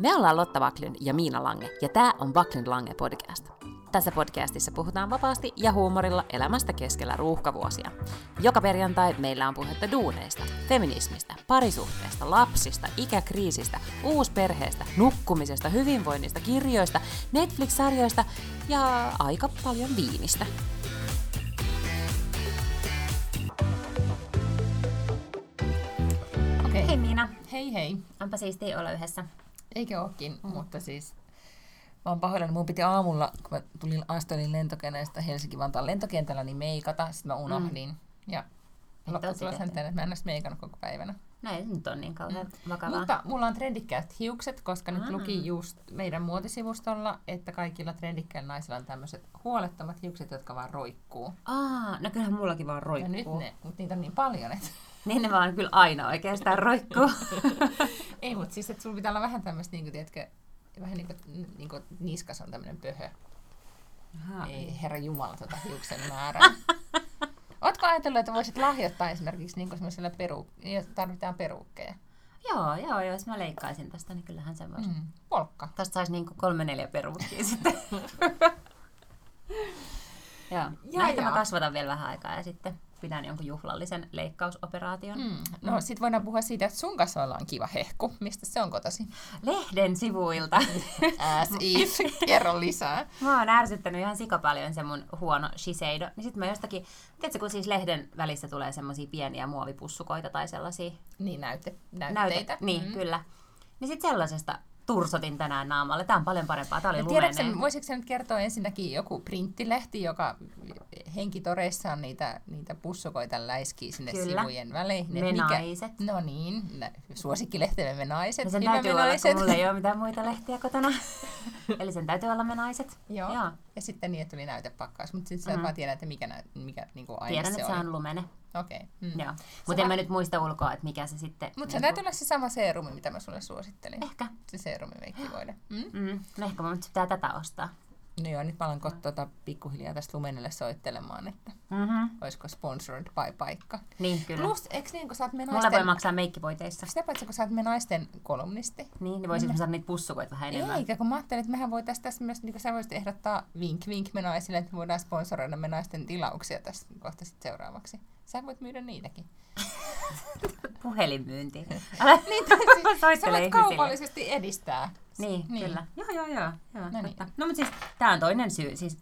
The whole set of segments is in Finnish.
Me ollaan Lotta Vaklin ja Miina Lange, ja tämä on Vaklin Lange podcast. Tässä podcastissa puhutaan vapaasti ja huumorilla elämästä keskellä ruuhkavuosia. Joka perjantai meillä on puhetta duuneista, feminismistä, parisuhteesta, lapsista, ikäkriisistä, uusperheestä, nukkumisesta, hyvinvoinnista, kirjoista, Netflix-sarjoista ja aika paljon viinistä. Okei. Hei Miina, Hei hei. onpa siistiä olla yhdessä. Eikö ookin, mm. mutta siis mä oon pahoillani. Mun piti aamulla, kun mä tulin Astelin lentokoneesta Helsinki-Vantaan lentokentällä, niin meikata. Sitten mä unohdin. Mm. Ja lopputulos on tänne, että mä en edes meikannut koko päivänä. No ei nyt ole niin kauhean mm. vakavaa. Mutta mulla on trendikkäät hiukset, koska nyt Ah. luki just meidän muotisivustolla, että kaikilla trendikkäillä naisilla on tämmöiset huolettomat hiukset, jotka vaan roikkuu. Aa, no kyllähän mullakin vaan Ja roikkuu. nyt ne, mutta niitä on niin paljon, että... Niin ne vaan kyllä aina oikeastaan roikkuu. Ei, mutta siis, että sulla pitää olla vähän tämmöistä, niin kuin, tiedätkö, vähän niin kuin, niin kuin niskas on tämmöinen pöhö. Aha. Ei herra Jumala tota hiuksen määrää. Ootko ajatellut, että voisit lahjoittaa esimerkiksi niin semmoiselle peru... tarvitaan peruukkeja? Joo, joo, jos mä leikkaisin tästä, niin kyllähän se voisi. Mm. Polkka. Tästä saisi niin kolme neljä peruuttia sitten. joo. Ja, no ehkä ja. mä kasvatan vielä vähän aikaa ja sitten pidän jonkun juhlallisen leikkausoperaation. Mm. No sit voidaan puhua siitä, että sun kasvoilla on kiva hehku. Mistä se on kotosi? Lehden sivuilta. As if. Kerro lisää. Mä oon ärsyttänyt ihan sika paljon se mun huono Shiseido. Niin sit mä jostakin, tiedätkö kun siis lehden välissä tulee semmosia pieniä muovipussukoita tai sellaisia Niin näytte, näytteitä. Niin, mm. kyllä. Niin sit sellaisesta tursotin tänään naamalle. Tää on paljon parempaa. Tää oli Ja tiedätkö, voisitko nyt kertoa ensinnäkin joku printtilehti, joka henkitoreissaan niitä, niitä pussukoita läiskii sinne Kyllä. sivujen väleihin? Me naiset. No niin, nä- suosikkilehtemme me naiset. Ja sen hyvä täytyy me olla, naiset. kun mulla ei ole mitään muita lehtiä kotona. Eli sen täytyy olla me naiset. Joo. Joo. Ja sitten niin, että tuli näytepakkaus. Mutta sitten sä Mhm. et vaan tiedä, että mikä, nä- mikä niinku aine Tiedän, se että se oli. on lumene. Okei. Okay. Mm. Joo. Mutta en mä nyt muista ulkoa, että mikä se sitten... Mutta se niinku- täytyy olla se sama seerumi, mitä mä sulle suosittelin. Ehkä. Se seerumimeikkivoide. Mm? Mm. No ehkä mun nyt pitää tätä ostaa. No joo, nyt mä alan tota, pikkuhiljaa tästä Lumenelle soittelemaan, että Mm-hmm. olisiko sponsored by paikka. Niin, kyllä. Plus, eikö niin, kun sä oot me Mulle voi naisten... maksaa meikkivoiteissa. Sitä paitsi, kun sä oot me naisten kolumnisti. Niin, niin voisin saada niitä pussukoita vähän enemmän. Eikä, kun mä ajattelin, että mehän voitaisiin tässä myös, niin kuin sä voisit ehdottaa vink vink me naisille, että me voidaan sponsoroida me naisten tilauksia tässä kohta sitten seuraavaksi. Sä voit myydä niitäkin. Puhelinmyynti. Älä Niin, siis, sä voit kaupallisesti edistää. Niin, Niin. kyllä. Joo, joo, joo. joo No niin. no mutta siis tämä on toinen syy, siis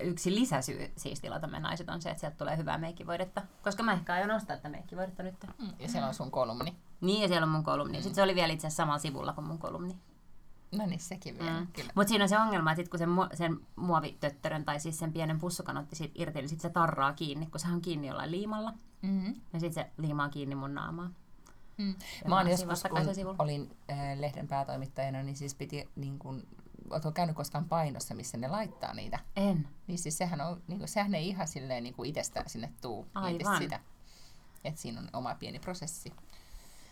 yksi lisäsyy siis tilata me naiset on se, että sieltä tulee hyvää meikkivoidetta. Koska mä ehkä aion ostaa tätä meikkivoidetta nyt. Mm, Ja siellä on sun kolumni. Niin, ja siellä on mun kolumni. Sitten se oli vielä itse asiassa samalla sivulla kuin mun kolumni. No niin, sekin vielä, mm. kyllä. Mutta siinä on se ongelma, että sit kun sen, mu- sen muovitöttörön tai siis sen pienen pussukan otti siitä irti, niin sitten se tarraa kiinni, kun sehän on kiinni jollain liimalla. Mm-hmm. Ja sitten se liimaa kiinni mun naamaa. Mm. Mä oon joskus, kun olin äh, lehden päätoimittajana, niin siis piti, niin kun, ootko käynyt koskaan painossa, missä ne laittaa niitä? En. Niin siis sehän, on, niin kun, sehän ei ihan silleen niin kuin itsestään sinne tuu Aivan. sitä. Että siinä on oma pieni prosessi.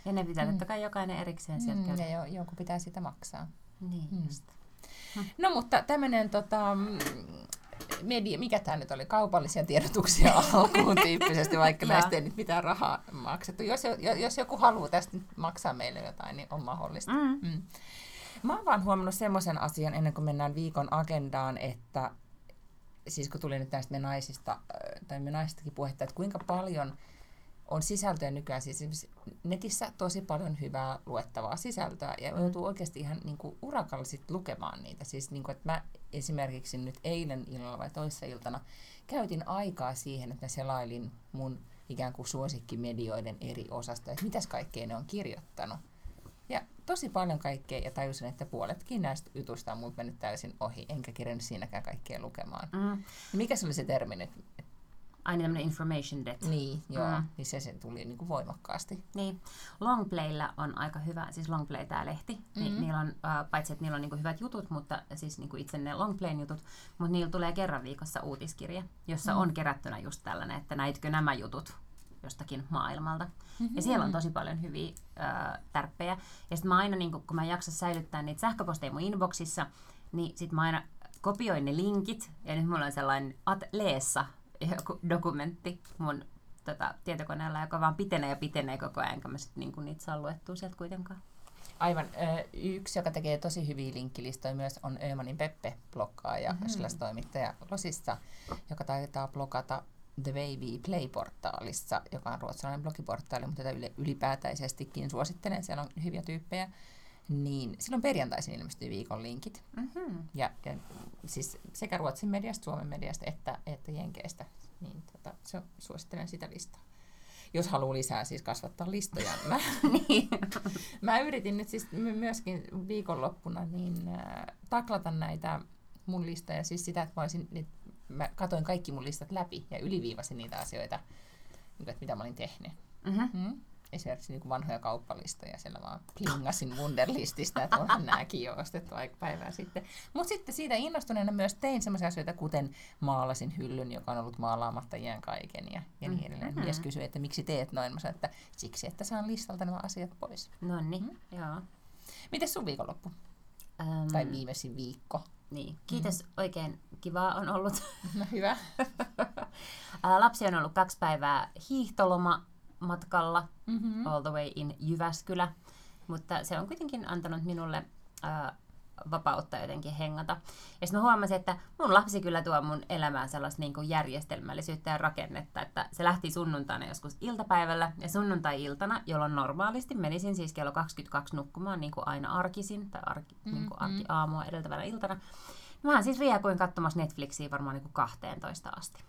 Ja ne pitää totta kai jokainen erikseen sieltä Mm, ja jo, jonkun pitää sitä maksaa. Niin, Mm. just. No mutta tämmöinen tota, mm, media, mikä tämä nyt oli, kaupallisia tiedotuksia alkuun tyyppisesti, vaikka näistä ei nyt mitään rahaa maksettu. Jos, jo- jos joku haluaa tästä maksaa meille jotain, niin on mahdollista. Mm. Mm. Mä oon vaan huomannut semmoisen asian ennen kuin mennään viikon agendaan, että siis kun tuli nyt näistä me naisista, äh, tai me naistakin puhetta, että kuinka paljon on sisältöä nykyään, siis netissä tosi paljon hyvää luettavaa sisältöä, ja joutuu oikeasti ihan niin kuin urakalla sit lukemaan niitä. Siis niin kuin, että mä esimerkiksi nyt eilen illalla vai toissa iltana käytin aikaa siihen, että mä selailin mun ikään kuin suosikkimedioiden eri osastoja, että mitäs kaikkea ne on kirjoittanut. Ja tosi paljon kaikkea, ja tajusin, että puoletkin näistä jutuista on multa mennyt täysin ohi, enkä kirjannut siinäkään kaikkea lukemaan. Mm. Mikä se oli se termi nyt? Aina tämmöinen information debt. Niin, joo, mm. Niin se, se tuli niin kuin voimakkaasti. Niin. Longplaylla on aika hyvä, siis Longplay tämä lehti, mm-hmm. niin niillä on, äh, paitsi että niillä on niinku hyvät jutut, mutta siis niinku itse ne Longplayn jutut, mutta niillä tulee kerran viikossa uutiskirja, jossa mm-hmm. on kerättynä just tällainen, että näitkö nämä jutut jostakin maailmalta. Mm-hmm. Ja siellä on tosi paljon hyviä äh, tärppejä. Ja sitten mä aina, niinku, kun mä en jaksa säilyttää niitä sähköposteja mun inboxissa, niin sitten mä aina kopioin ne linkit, ja nyt mulla on sellainen at leessa joku dokumentti mun tota, tietokoneella, joka vaan pitenee ja pitenee koko ajan, enkä mä sit niinku niitä saa luettua sieltä kuitenkaan. Aivan. Yksi, joka tekee tosi hyviä linkkilistoja myös, on Ömanin Peppe, blokkaaja, Mhm. mm-hmm. toimittaja Losissa, joka taitaa blogata The Baby Play-portaalissa, joka on ruotsalainen blogiportaali, mutta tätä ylipäätäisestikin suosittelen, siellä on hyviä tyyppejä. Niin silloin perjantaisin ilmestyy viikon linkit. Mm-hmm. Ja, ja siis sekä Ruotsin mediasta, Suomen mediasta että, että Jenkeistä. Niin tota, se, suosittelen sitä listaa. Jos haluaa lisää siis kasvattaa listoja. Mä, niin. mä yritin nyt siis my- myöskin viikonloppuna niin äh, taklata näitä mun listoja. Siis sitä, että mä, olisin, nyt, mä katoin kaikki mun listat läpi ja yliviivasin niitä asioita, niin mitä mä olin tehnyt. Mm-hmm. Mm. Esimerkiksi niin vanhoja kauppalistoja, siellä vaan plingasin Wunderlististä, että onhan nämäkin jo ostettu aika päivää sitten. Mutta sitten siitä innostuneena myös tein sellaisia asioita, kuten maalasin hyllyn, joka on ollut maalaamatta iän kaiken ja, ja niin edelleen. Mhm. Mies kysyi, että miksi teet noin. Mä sanoin, että siksi, että saan listalta nämä asiat pois. No niin, Mm. joo. Miten sun viikonloppu? Äm, Tai viimeisin viikko? niin. Kiitos, oikein kivaa on ollut. No hyvä. Lapsi on ollut kaksi päivää hiihtolomamatkalla Mm-hmm. all the way in Jyväskylä, mutta se on kuitenkin antanut minulle ää, vapautta jotenkin hengata. Ja sitten mä huomasin, että mun lapsi kyllä tuo mun elämään sellaista niin kuin järjestelmällisyyttä ja rakennetta, että se lähti sunnuntaina joskus iltapäivällä ja sunnuntai-iltana, jolloin normaalisti menisin siis kello 22 nukkumaan niin kuin aina arkisin tai arki, mm, niin kuin arkiaamua edeltävänä iltana. Mä siis riakuin katsomassa Netflixiä varmaan niin kuin 12 asti.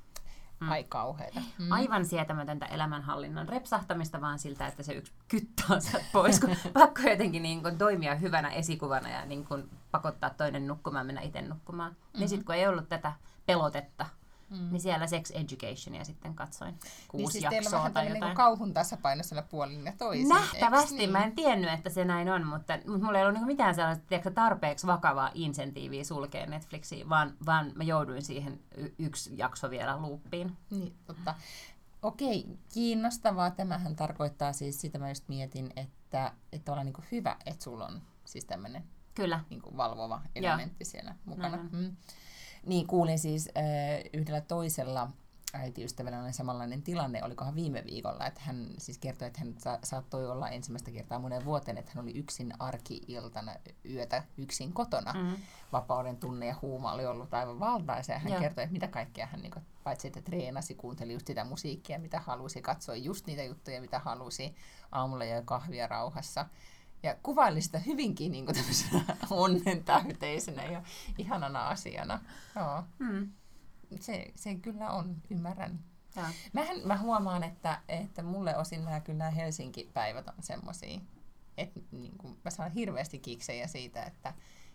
Mm. Ai kauheeta. Mm. Aivan sietämätöntä elämänhallinnan repsahtamista, vaan siltä, että se yksi kyttää sieltä pois, kun pakko jotenkin niin kuin toimia hyvänä esikuvana ja niin kuin pakottaa toinen nukkumaan, mennä itse nukkumaan. Mm-hmm. Niin sitten kun ei ollut tätä pelotetta, mm. niin siellä Sex Educationia sitten katsoin kuusi Niin siis teillä on jaksoa tai tämmöinen jotain. niin kauhun tasapaino siellä puolin ja toisin. Nähtävästi. eiks Mä en tiennyt, että se näin on, mutta, mutta mulla ei ollut niinku mitään sellaista tiedätkö, tarpeeksi vakavaa insentiiviä sulkea Netflixiä, vaan, vaan mä jouduin siihen y- yksi jakso vielä luuppiin. Niin, totta. Okei, kiinnostavaa. Tämähän tarkoittaa siis, sitä mä just mietin, että, että on niin hyvä, että sulla on siis tämmöinen Kyllä. niin valvova elementti siellä mukana. Näin Mm. Niin, kuulin siis äh, yhdellä toisella äitiystävällä oli samanlainen tilanne, olikohan viime viikolla, että hän siis kertoi, että hän sa- saattoi olla ensimmäistä kertaa monen vuoteen, että hän oli yksin arki-iltana yötä yksin kotona. Mm. Vapauden tunne ja huuma oli ollut aivan valtaisa. Ja hän Joo. kertoi, että mitä kaikkea hän niin kuin, paitsi että treenasi, kuunteli just sitä musiikkia, mitä halusi, katsoi just niitä juttuja, mitä halusi. Aamulla joi kahvia rauhassa. Ja kuvaili sitä hyvinkin niin onnen täyteisenä ja ihanana asiana. Joo. Mm. Se, se kyllä on, ymmärrän. Joo. Mähän, mä huomaan, että, että mulle osin nämä kyllä nämä Helsinki-päivät on semmosia, että niin kuin, mä saan hirveästi kiksejä siitä, että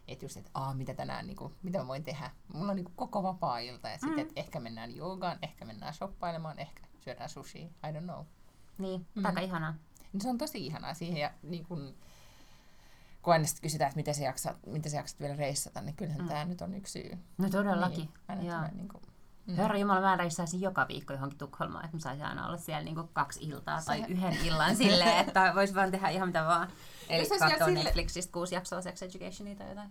että just, että Aa, mitä tänään, niin kuin, mitä mä voin tehdä. Mulla on niin kuin, koko vapaa-ilta ja sitten, Mm. että ehkä mennään joogaan, ehkä mennään shoppailemaan, ehkä syödään sushi, I don't know. Niin, Mm. aika ihanaa. Niin se on tosi ihanaa siihen ja niin kuin, kun aina sitten kysytään, että miten sä, jaksat, miten sä jaksat vielä reissata, niin kyllähän mm. Tämä nyt on yksi syy. No todellakin. Niin, aina niin kuin, mm. Herra Jumala, mä reissaisin joka viikko johonkin Tukholmaan, että mä saisin aina olla siellä niinku kaksi iltaa tai Sehän- yhden illan silleen, että vois vaan tehdä ihan mitä vaan. Eli katsoa sille- Netflixistä kuusi jaksoa Sex Educationia tai jotain.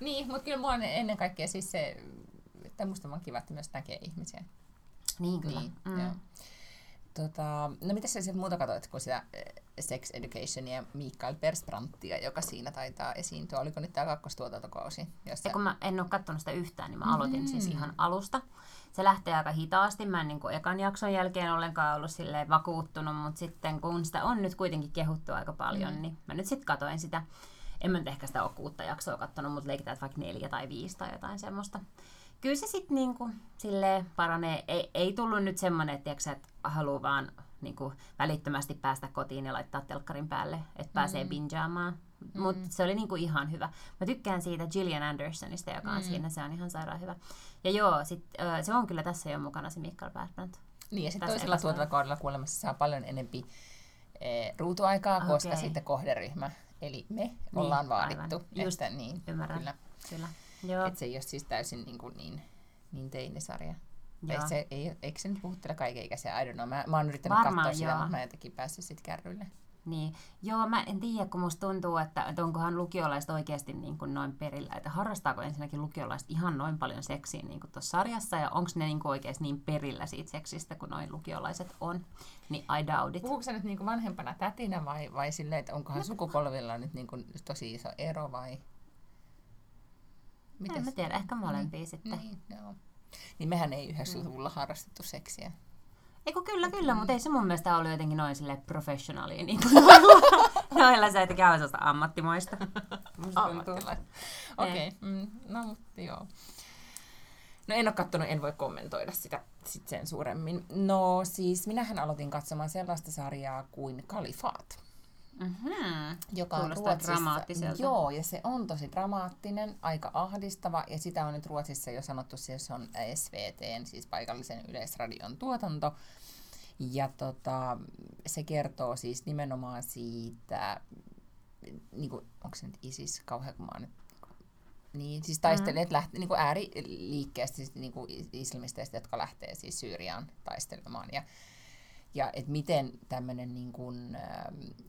Niin, mutta kyllä mua on ennen kaikkea siis se, että musta on kiva, että myös näkee ihmisiä. Niin kyllä. Niin, mm. joo. Tota, no mitä sä sieltä muuta katsoit kuin sitä eh, Sex Educationia Mikael Persbrandtia, joka siinä taitaa esiintyä. Oliko nyt tämä kakkostuotantokausi? Jossa... Ja kun mä en ole katsonut sitä yhtään, niin mä aloitin Mm. siis ihan alusta. Se lähtee aika hitaasti. Mä en niin kuin ekan jakson jälkeen ollenkaan ollut silleen vakuuttunut, mutta sitten kun sitä on nyt kuitenkin kehuttu aika paljon, Mm. niin mä nyt sitten katoin sitä. En mä nyt ehkä sitä ole kuutta jaksoa kattonut, mutta leikitään vaikka neljä tai viisi tai jotain semmoista. Kyllä se sitten niinku silleen paranee. Ei, ei tullut nyt semmoinen, että, tiiäksä, että haluaa vaan niinku välittömästi päästä kotiin ja laittaa telkkarin päälle, että pääsee Mm. bingeaamaan. Mm. Mutta se oli niinku ihan hyvä. Mä tykkään siitä Gillian Andersonista, joka on Mm. siinä. Se on ihan sairaan hyvä. Ja joo, sit, ö, se on kyllä tässä jo mukana se Mikael Bertrand. Niin, ja sitten toisella tuotantokaudella kuulemma se saa paljon enempi eh, ruutuaikaa, Okei. koska sitten kohderyhmä, eli me, ollaan vaadittu. aivan. Just että niin, Ymmärrän. kyllä. Kyllä. Joo, Että se ei ole siis täysin niin, kuin niin, niin teinisarja. Ei se, ei, eikö se nyt puhuttele kaiken ikäisiä? I don't know. Mä, mä oon yrittänyt Varmaan katsoa sitä, joo. mutta mä en jotenkin päässyt sit kärryille. Niin, joo, mä en tiedä, kun musta tuntuu, että, että onkohan lukiolaiset oikeasti niin kuin noin perillä, että harrastaako ensinnäkin lukiolaiset ihan noin paljon seksiä niin kuin tuossa sarjassa, ja onko ne niin kuin oikeasti niin perillä siitä seksistä, kuin noin lukiolaiset on, niin I doubt it. Puhuuko sä nyt niin kuin vanhempana tätinä vai, vai silleen, että onkohan sukupolvilla nyt niin kuin tosi iso ero vai? En mä tiedä, ehkä molempia niin, sitten. Niin, joo. Niin mehän ei yhdessä suvulla harrastettu seksiä. Eikö kyllä, kyllä, mutta ei se mun mielestä ollut jotenkin noin sille professionalia niin kuin noilla, noilla se, että käy sellaista ammattimaista. Ammattilaista. Okei, okay. mm, no mutta joo. No en ole katsonut, en voi kommentoida sitä sit sen suuremmin. No siis minähän aloitin katsomaan sellaista sarjaa kuin Kalifaat. Mm-hmm. Joka on Ruotsissa. Joo, ja se on tosi dramaattinen, aika ahdistava, ja sitä on nyt Ruotsissa jo sanottu, se on SVT, siis paikallisen yleisradion tuotanto. Ja tota, se kertoo siis nimenomaan siitä, niin kuin, onko se nyt ISIS, kauhean kun mä nyt niin, siis taistelijat mm. lähtee niin kuin ääriliikkeestä, siis niin kuin islamisteista, jotka lähtee siis Syyriaan taistelemaan. Ja, ja että miten tämmöinen niin kuin,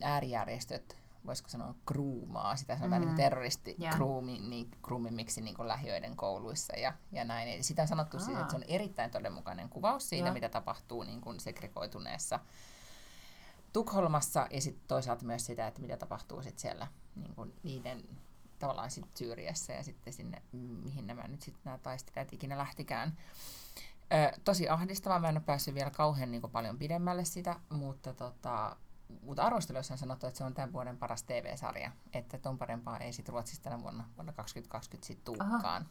äärijärjestöt, voisiko sanoa kruumaa, sitä sanotaan mm. niin terroristi yeah. kruumi, niin, kruumimiksi niin kuin lähiöiden kouluissa ja, ja näin. Eli sitä on sanottu siis, että se on erittäin todenmukainen kuvaus siitä, yeah. mitä tapahtuu niin kuin segregoituneessa Tukholmassa ja sitten toisaalta myös sitä, että mitä tapahtuu sit siellä niin kuin niiden tavallaan sit Syyriassa ja sitten sinne, mihin nämä nyt sitten nämä taistelijat ikinä lähtikään. Ö, tosi ahdistavaa, mä en ole päässyt vielä kauhean niin paljon pidemmälle sitä, mutta, tota, mutta arvosteluissa on sanottu, että se on tämän vuoden paras TV-sarja, että ton parempaa ei sitten Ruotsista tänä vuonna, vuonna 2020 sitten tulekaan.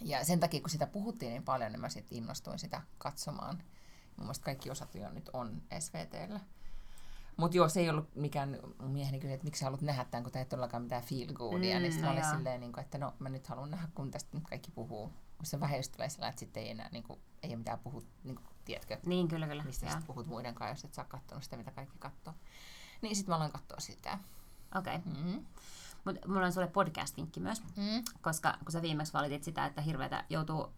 Ja sen takia, kun sitä puhuttiin niin paljon, niin mä sitten innostuin sitä katsomaan. Mun mielestä kaikki osat jo nyt on SVTllä. Mutta joo, se ei ollut mikään, mieheni kysyi, että miksi sä haluat nähdä tämän, kun tämä ei todellakaan mitään feel goodia. Mm, niin sitten no olin silleen, niin kuin, että no mä nyt haluan nähdä, kun tästä nyt kaikki puhuu. Kun se vähän tulee sellainen, että sitten ei enää, niin kuin, ei ole mitään puhut, niin kuin, tiedätkö? Niin, kyllä, kyllä. Mistä sitten puhut muiden kanssa, jos et sä katsonut sitä, mitä kaikki katsoo. Niin sitten mä aloin katsoa sitä. Okei. Okay. Mm-hmm. Mutta mulla on sulle podcast-vinkki myös, mm. koska kun sä viimeksi valitit sitä, että hirveätä joutuu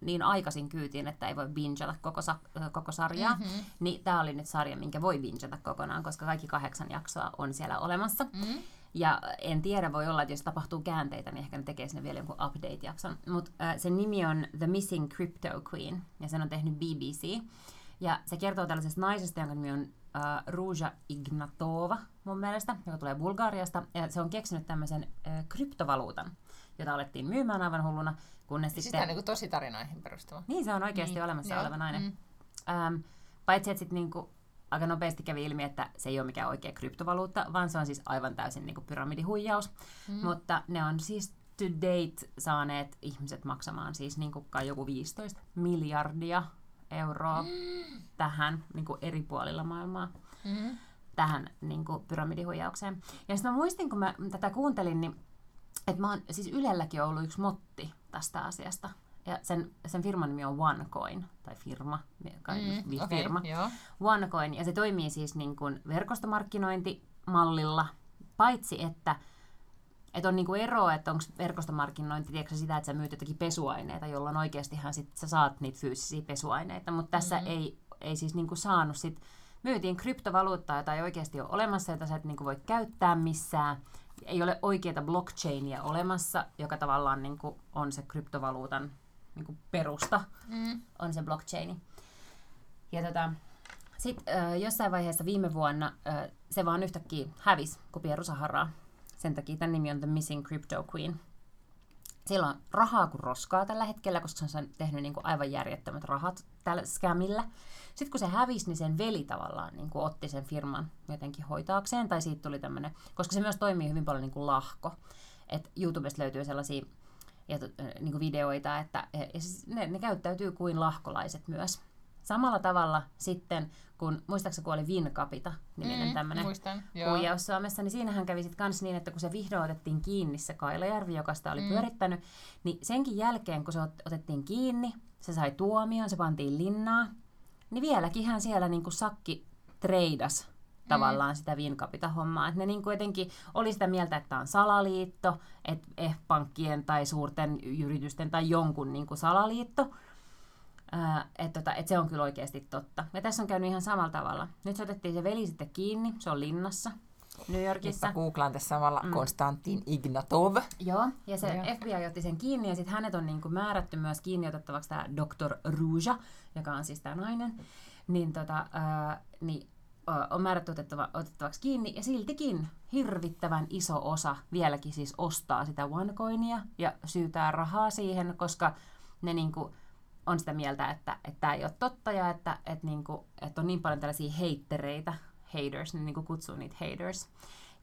niin aikaisin kyytiin, että ei voi bingata koko, sa- koko sarjaa, mm-hmm. niin tämä oli nyt sarja, minkä voi bingata kokonaan, koska kaikki kahdeksan jaksoa on siellä olemassa. Mm-hmm. Ja en tiedä, voi olla, että jos tapahtuu käänteitä, niin ehkä ne tekee sinne vielä jonkun update-jakson. Mutta äh, sen nimi on The Missing Crypto Queen, ja sen on tehnyt BBC. Ja se kertoo tällaisesta naisesta, jonka nimi on äh, Ruja Ignatova mun mielestä, joka tulee Bulgariasta. Ja se on keksinyt tämmöisen äh, kryptovaluutan, jota alettiin myymään aivan hulluna. Kunnes siis sitten... on niin tosi tarinoihin perustuva. Niin, se on oikeasti niin. olemassa Joo. oleva nainen. Mm. Ähm, paitsi, että sitten niinku, aika nopeasti kävi ilmi, että se ei ole mikään oikea kryptovaluutta, vaan se on siis aivan täysin niinku pyramidihuijaus. Mm. Mutta ne on siis to date saaneet ihmiset maksamaan siis niinku kai joku 15 miljardia euroa mm. tähän niinku eri puolilla maailmaa. Mm. tähän niin kuin, pyramidihuijaukseen. Ja sitten mä muistin, kun mä tätä kuuntelin, niin että mä oon, siis Ylelläkin ollut yksi motti tästä asiasta. Ja sen, sen firman nimi on OneCoin, tai firma, kai mm, okay, firma. Joo. OneCoin, ja se toimii siis niin kuin verkostomarkkinointimallilla, paitsi että että on niinku ero, että onko verkostomarkkinointi tiedätkö, sitä, että sä myyt jotakin pesuaineita, jolloin oikeastihan sit sä saat niitä fyysisiä pesuaineita, mutta tässä mm-hmm. ei, ei siis niinku saanut sit, myytiin kryptovaluuttaa, jota ei oikeasti ole olemassa, jota sä et niinku voi käyttää missään, ei ole oikeaa blockchainia olemassa, joka tavallaan niin kuin on se kryptovaluutan niin kuin perusta, mm. on se blockchaini. Ja tota, sitten äh, jossain vaiheessa viime vuonna äh, se vaan yhtäkkiä hävisi kuin Pieru Saharaa. Sen takia tämän nimi on The Missing Crypto Queen. Sillä on rahaa kuin roskaa tällä hetkellä, koska se on tehnyt niin kuin aivan järjettömät rahat tällä scamilla. Sitten kun se hävisi, niin sen veli tavallaan niin kuin otti sen firman jotenkin hoitaakseen, tai siitä tuli tämmöinen, koska se myös toimii hyvin paljon niin kuin lahko. Et YouTubesta löytyy sellaisia ja, niin kuin videoita, että ja siis ne, ne käyttäytyy kuin lahkolaiset myös. Samalla tavalla sitten, kun muistaakseni kun oli Vinkapita niminen mm, tämmöinen huijaus Suomessa, niin siinähän kävi sitten kans niin, että kun se vihdoin otettiin kiinni se Kailajärvi, joka sitä oli mm. pyörittänyt, niin senkin jälkeen, kun se otettiin kiinni, se sai tuomion, se pantiin linnaa, niin vieläkin hän siellä niin kuin sakki treidas tavallaan sitä Vinkapita-hommaa. Että ne niin kuin jotenkin oli sitä mieltä, että tämä on salaliitto, että eh, pankkien tai suurten yritysten tai jonkun niin kuin salaliitto. Ää, että tota, et se on kyllä oikeasti totta. Ja tässä on käynyt ihan samalla tavalla. Nyt se otettiin se veli sitten kiinni, se on linnassa New Yorkissa. Nyt googlaan tässä samalla mm. Konstantin Ignatov. Joo, ja se Joo. FBI otti sen kiinni ja sitten hänet on niinku määrätty myös kiinni otettavaksi tämä Dr. Ruja, joka on siis tämä nainen. Niin, tota, ää, niin on määrätty otettava, otettavaksi kiinni ja siltikin hirvittävän iso osa vieläkin siis ostaa sitä OneCoinia ja syytää rahaa siihen, koska ne niinku on sitä mieltä, että että tämä ei ole totta ja että että niinku, että on niin paljon tällaisia heittereitä, haters, ne niinku kutsuu niitä haters.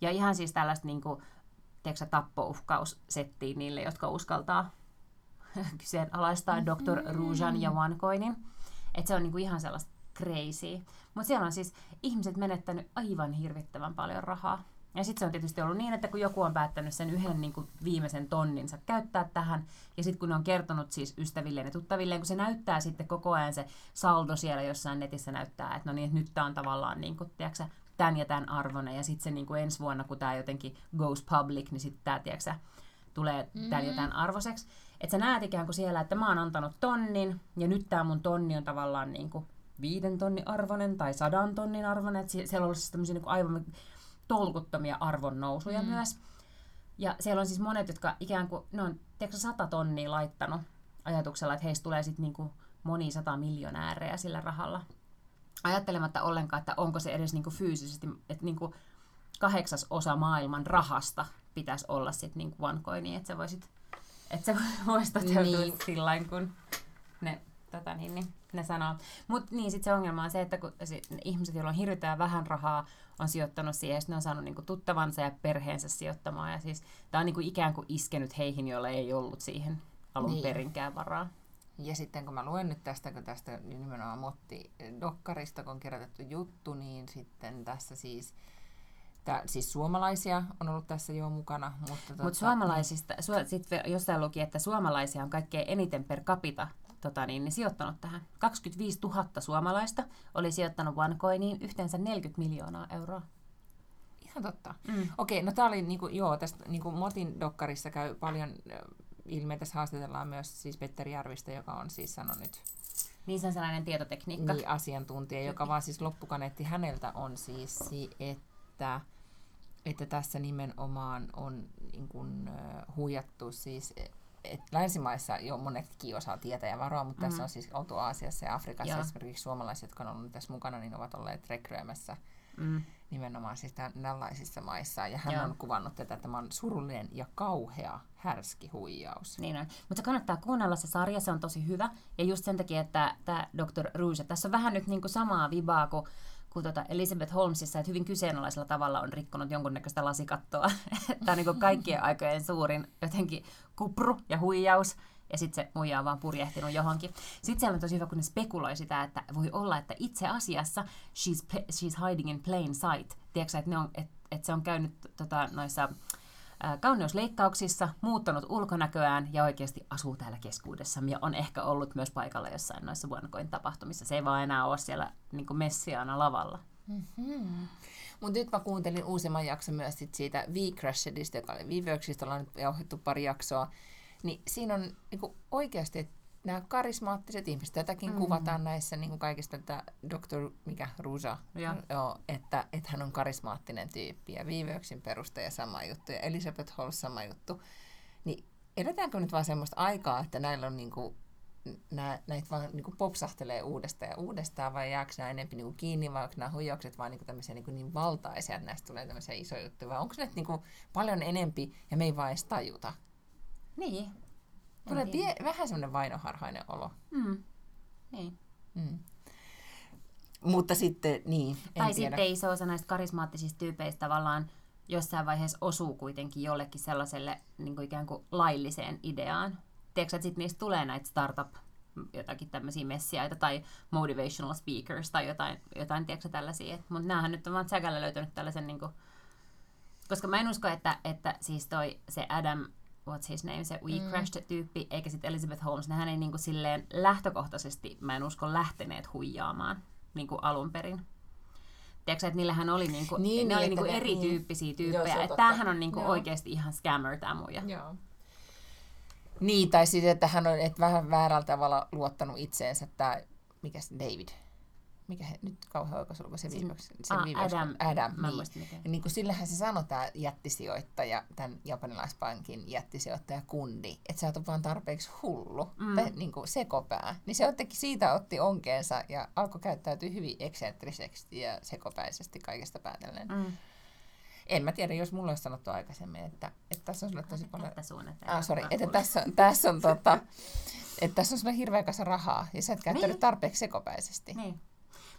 Ja ihan siis tällaista niinku, tiedätkö, tappouhkaussettiä niille, jotka uskaltaa kyseenalaistaa Dr. Rujan ja OneCoinin. Että se on niinku ihan sellaista crazy. Mutta siellä on siis ihmiset menettänyt aivan hirvittävän paljon rahaa. Ja sitten se on tietysti ollut niin, että kun joku on päättänyt sen yhden niin kuin viimeisen tonninsa käyttää tähän, ja sitten kun ne on kertonut siis ystävilleen ja tuttavilleen, kun se näyttää sitten koko ajan se saldo siellä jossain netissä näyttää, että no niin, että nyt tämä on tavallaan niin kuin, tiedätkö, sä, tämän ja tämän arvoinen, ja sitten se niin kuin ensi vuonna, kun tämä jotenkin goes public, niin sitten tämä, tiedätkö, sä, tulee tämän ja tämän arvoiseksi. Että sä näet ikään kuin siellä, että mä oon antanut tonnin, ja nyt tämä mun tonni on tavallaan niin kuin viiden tonnin arvoinen tai sadan tonnin arvoinen. Että sie- siellä on siis tämmöisiä niin aivan tolkuttomia arvonnousuja mm. myös. Ja siellä on siis monet, jotka ikään kuin, ne on tiedätkö, sata tonnia laittanut ajatuksella, että heistä tulee sitten niin moni sata miljonäärejä sillä rahalla. Ajattelematta ollenkaan, että onko se edes niin kuin fyysisesti, että niin kuin kahdeksas osa maailman rahasta pitäisi olla sitten niin kuin OneCoinia, että sä voisit, että se voisi toteutua Niin. sillä kun ne, tota niin, niin, ne sanoo. Mutta niin, sitten se ongelma on se, että kun ihmiset, joilla on hirveän vähän rahaa, on sijoittanut siihen, ja ne on saanut niinku tuttavansa ja perheensä sijoittamaan. Ja siis tämä on niinku ikään kuin iskenyt heihin, joilla ei ollut siihen alun Niin. perinkään varaa. Ja sitten kun mä luen nyt tästä, kun tästä nimenomaan Motti Dokkarista, kun on kirjoitettu juttu, niin sitten tässä siis, tää, siis suomalaisia on ollut tässä jo mukana. Mutta tota, Mutta suomalaisista, su, sitten jossain luki, että suomalaisia on kaikkein eniten per capita tota niin, niin sijoittanut tähän. 25 000 suomalaista oli sijoittanut OneCoiniin yhteensä 40 miljoonaa euroa. Ihan totta. Mm. Okei, no tää oli niinku, joo, tästä niinku Motin Dokkarissa käy paljon ö, ilmi, tässä haastatellaan myös siis Petteri Järvistä, joka on siis sanonut nyt Niin se on sellainen tietotekniikka. niin, asiantuntija, joka vaan siis loppukaneetti häneltä on siis se, että, että tässä nimenomaan on niin kuin, huijattu siis et länsimaissa jo monetkin osaa tietää ja varoa, mutta mm. tässä on siis oltu Aasiassa ja Afrikassa Joo. esimerkiksi suomalaiset, jotka on ollut tässä mukana, niin ovat olleet rekryämässä Mm. nimenomaan siis tällaisissa maissa. Ja hän Joo. on kuvannut tätä, että tämä on surullinen ja kauhea, härski huijaus. Niin on. Mutta se kannattaa kuunnella se sarja, se on tosi hyvä. Ja just sen takia, että tämä Dr. Rouge, tässä on vähän nyt niinku samaa vibaa kuin kuin tota Elizabeth Holmesissa, että hyvin kyseenalaisella tavalla on rikkonut jonkunnäköistä lasikattoa. Tämä on niinku kaikkien aikojen suurin jotenkin kupru ja huijaus. Ja sitten se muija on vaan purjehtinut johonkin. Sitten siellä on tosi hyvä, kun ne spekuloi sitä, että voi olla, että itse asiassa she's, she's hiding in plain sight. Tiedätkö, että, ne on, että, että se on käynyt tota, noissa kauneusleikkauksissa, muuttanut ulkonäköään ja oikeasti asuu täällä keskuudessamme ja on ehkä ollut myös paikalla jossain noissa OneCoin tapahtumissa. Se ei vaan enää ole siellä niin messiaana lavalla. Mutta nyt mä kuuntelin uusimman jakson myös sit siitä V-Crashedista, joka oli V-Worksista, ollaan nyt jauhettu pari jaksoa. Niin siinä on niinku oikeasti että nämä karismaattiset ihmiset, tätäkin mm. kuvataan näissä niinku kaikista, että Dr. mikä, Ruja, Joo. Joo, että, että hän on karismaattinen tyyppi ja V-Worksin perustaja sama juttu ja Elizabeth Holmes sama juttu. Niin eletäänkö nyt vaan semmoista aikaa, että näillä on niinku, nää, näitä vaan niinku popsahtelee uudestaan ja uudestaan, vai jääkö nämä enemmän niinku kiinni, vai onko nämä huijaukset vaan niinku tämmöisiä niinku niin valtaisia, että näistä tulee tämmöisiä isoja juttuja, vai onko ne niinku paljon enempi ja me ei vaan edes tajuta? Niin. Tulee pie- vähän semmoinen vainoharhainen olo. Mm. Niin. Mm. Mutta sitten, niin, en tai tiedä. sitten iso osa näistä karismaattisista tyypeistä tavallaan jossain vaiheessa osuu kuitenkin jollekin sellaiselle niin kuin ikään kuin lailliseen ideaan. Tiedätkö, että sitten niistä tulee näitä startup jotakin tämmöisiä messiaita tai motivational speakers tai jotain, jotain tiedätkö, tällaisia. Mutta näähän nyt on vaan Säkällä löytänyt tällaisen, niin kuin, koska mä en usko, että, että siis toi se Adam, what's his name, se We Crashed-tyyppi, eikä sitten Elizabeth Holmes, nehän ei niin kuin silleen lähtökohtaisesti, mä en usko, lähteneet huijaamaan niin kuin alun perin. Tiedätkö, että niillähän oli, niinku, Niin, niin, ne niin, oli että niinku ne- niin. erityyppisiä Joo, tyyppejä. on että tämähän on niinku Joo. oikeasti ihan scammer tämä muija. Joo. Niin, tai sitten, että hän on et vähän väärällä tavalla luottanut itseensä, tämä, mikä se David, mikä he, nyt kauhean oikaisu, se Siis- viimeksi, se Ah, viimeksi, Adam. Adam Mä niin. Ja niin kuin sillähän se sanoi tämä jättisijoittaja, tämän japanilaispankin jättisijoittaja kundi, että sä oot vaan tarpeeksi hullu, Mm. tai niin kuin sekopää. Niin se otti, siitä otti onkeensa ja alkoi käyttäytyä hyvin eksentriseksi ja sekopäisesti kaikesta päätellen. Mm. En mä tiedä, jos mulla olisi sanottu aikaisemmin, että, että tässä on sulle tosi paljon... Ah, sorry, että tässä on, tässä on, tota, että tässä on sulle hirveä kasa rahaa ja sä et käyttänyt Niin. tarpeeksi sekopäisesti. Niin.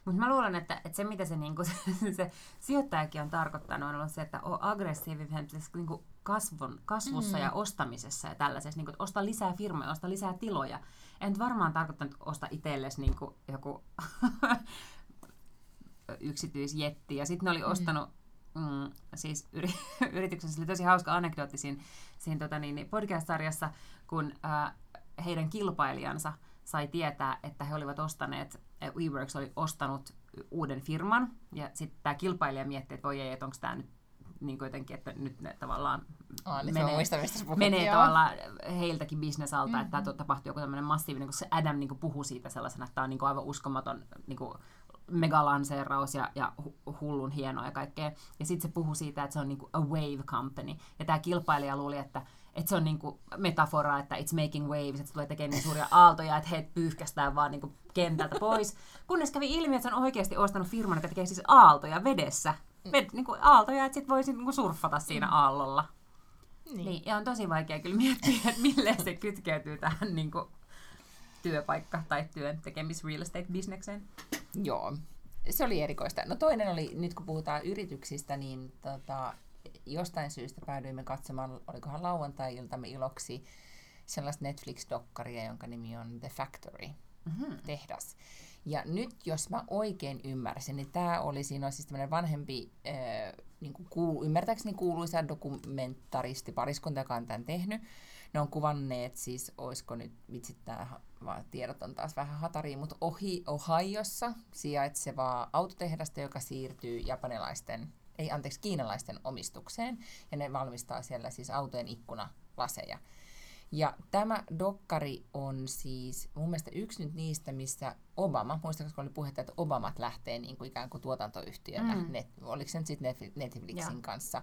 Mutta mä luulen, että, että se mitä se, niinku, se, se sijoittajakin on tarkoittanut on ollut se, että on aggressiivinen tässä niinku kasvun, kasvussa mm. ja ostamisessa ja tällaisessa. Niinku, että osta lisää firmoja, osta lisää tiloja. En varmaan tarkoittanut osta itsellesi niinku, joku yksityisjetti. Ja sitten ne oli ostanut mm, siis yri, yrityksessä, se oli tosi hauska anekdootti siinä, siinä tota, niin, niin podcast-sarjassa, kun ää, heidän kilpailijansa sai tietää, että he olivat ostaneet, WeWorks oli ostanut uuden firman, ja sitten tämä kilpailija mietti, että voi ei, että onko tämä nyt niin kuin jotenkin, että nyt ne tavallaan Aa, niin menee, muistan, mistä puhut. menee joo. tavallaan heiltäkin bisnesalta, mm-hmm. että tämä tapahtuu joku tämmöinen massiivinen, kun se Adam niin kuin puhuu siitä sellaisena, että tämä on niin kuin aivan uskomaton niin kuin megalanseeraus ja, ja hu- hullun hienoa ja kaikkea. Ja sitten se puhuu siitä, että se on niin kuin a wave company. Ja tämä kilpailija luuli, että, että se on niin kuin metafora, että it's making waves, että se tulee tekemään niin suuria aaltoja, että heitä pyyhkästään vaan niin kuin kentältä pois. Kunnes kävi ilmi, että se on oikeasti ostanut firman, joka tekee siis aaltoja vedessä. Ved, niin kuin aaltoja, että sitten voisi niin kuin surffata siinä aallolla. Niin. niin. Ja on tosi vaikea kyllä miettiä, että milleen se kytkeytyy tähän niin kuin, työpaikka- tai työn tekemis real estate-bisnekseen. Joo, se oli erikoista. No toinen oli, nyt kun puhutaan yrityksistä, niin tota, jostain syystä päädyimme katsomaan, olikohan lauantai-iltamme iloksi, sellaista Netflix-dokkaria, jonka nimi on The Factory, Mm-hmm. tehdas. Ja nyt, jos mä oikein ymmärsin, niin tämä oli, siinä on siis tämmöinen vanhempi, äh, niin kuin kuulu, ymmärtääkseni kuuluisa dokumentaristi, pariskunta, joka on tämän tehnyt. Ne on kuvanneet siis, olisiko nyt, vitsit nämä tiedot on taas vähän hataria, mutta ohi Ohiossa sijaitsevaa autotehdasta, joka siirtyy japanilaisten, ei anteeksi, kiinalaisten omistukseen. Ja ne valmistaa siellä siis autojen ikkunalaseja. Ja tämä dokkari on siis mun mielestä yksi nyt niistä, missä Obama, muistatko kun oli puhetta, että Obamat lähtee niin kuin ikään kuin tuotantoyhtiönä, Mm. net, oliko se nyt sitten Netflix- Netflixin Joo. kanssa,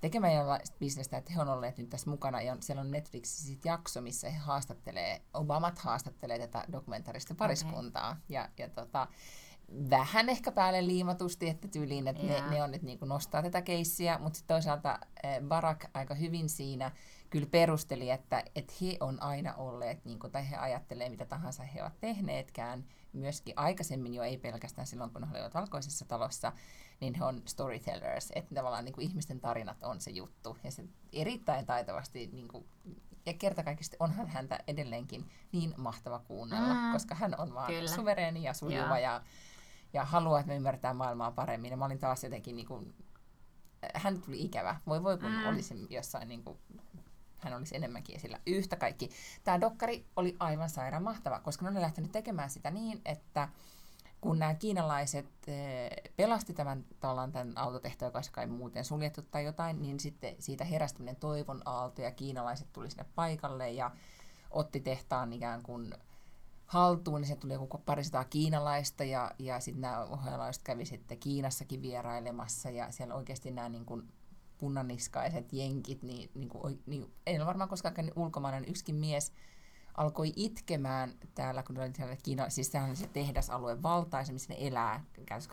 tekemään jollaista bisnestä, että he on olleet nyt tässä mukana, ja siellä on Netflixissä sit jakso, missä he haastattelee, Obamat haastattelee tätä dokumentaarista pariskuntaa, okay. ja, ja tota, vähän ehkä päälle liimatusti, että tyyliin, että Jaa. ne, ne on nyt niin kuin nostaa tätä keissiä, mutta sitten toisaalta eh, Barack aika hyvin siinä kyllä perusteli, että, että he on aina olleet, niin kuin, tai he ajattelee mitä tahansa he ovat tehneetkään, myöskin aikaisemmin jo ei pelkästään silloin, kun he olivat valkoisessa talossa, niin he on storytellers, että tavallaan niin kuin ihmisten tarinat on se juttu, ja se erittäin taitavasti, niin kuin, ja kertakaikkisesti onhan häntä edelleenkin niin mahtava kuunnella, Mm. koska hän on vaan Kyllä. suvereeni ja sujuva Joo. ja, ja haluaa, että me ymmärretään maailmaa paremmin. Ja mä olin taas jotenkin, niin kuin, hän tuli ikävä. Voi voi, kun Mm. olisin jossain, niin kuin, hän olisi enemmänkin esillä. Yhtä kaikki. Tämä dokkari oli aivan sairaan mahtava, koska ne on lähtenyt tekemään sitä niin, että kun nämä kiinalaiset eh, pelasti tämän, tavallaan tämän autotehtaan, joka olisi kai muuten suljettu tai jotain, niin sitten siitä heräsi toivon aalto ja kiinalaiset tuli sinne paikalle ja otti tehtaan ikään kuin haltuun, niin se tuli joku parisataa kiinalaista ja, ja sitten nämä ohjelaiset kävi sitten Kiinassakin vierailemassa ja siellä oikeasti nämä niin kuin punaniskaiset jenkit, niin, niin, kuin, niin en ole varmaan koskaan käynyt ulkomailla, niin yksikin mies alkoi itkemään täällä, kun oli siellä Kiina, siis sehän oli se tehdasalue valtaisa, missä ne elää käytössä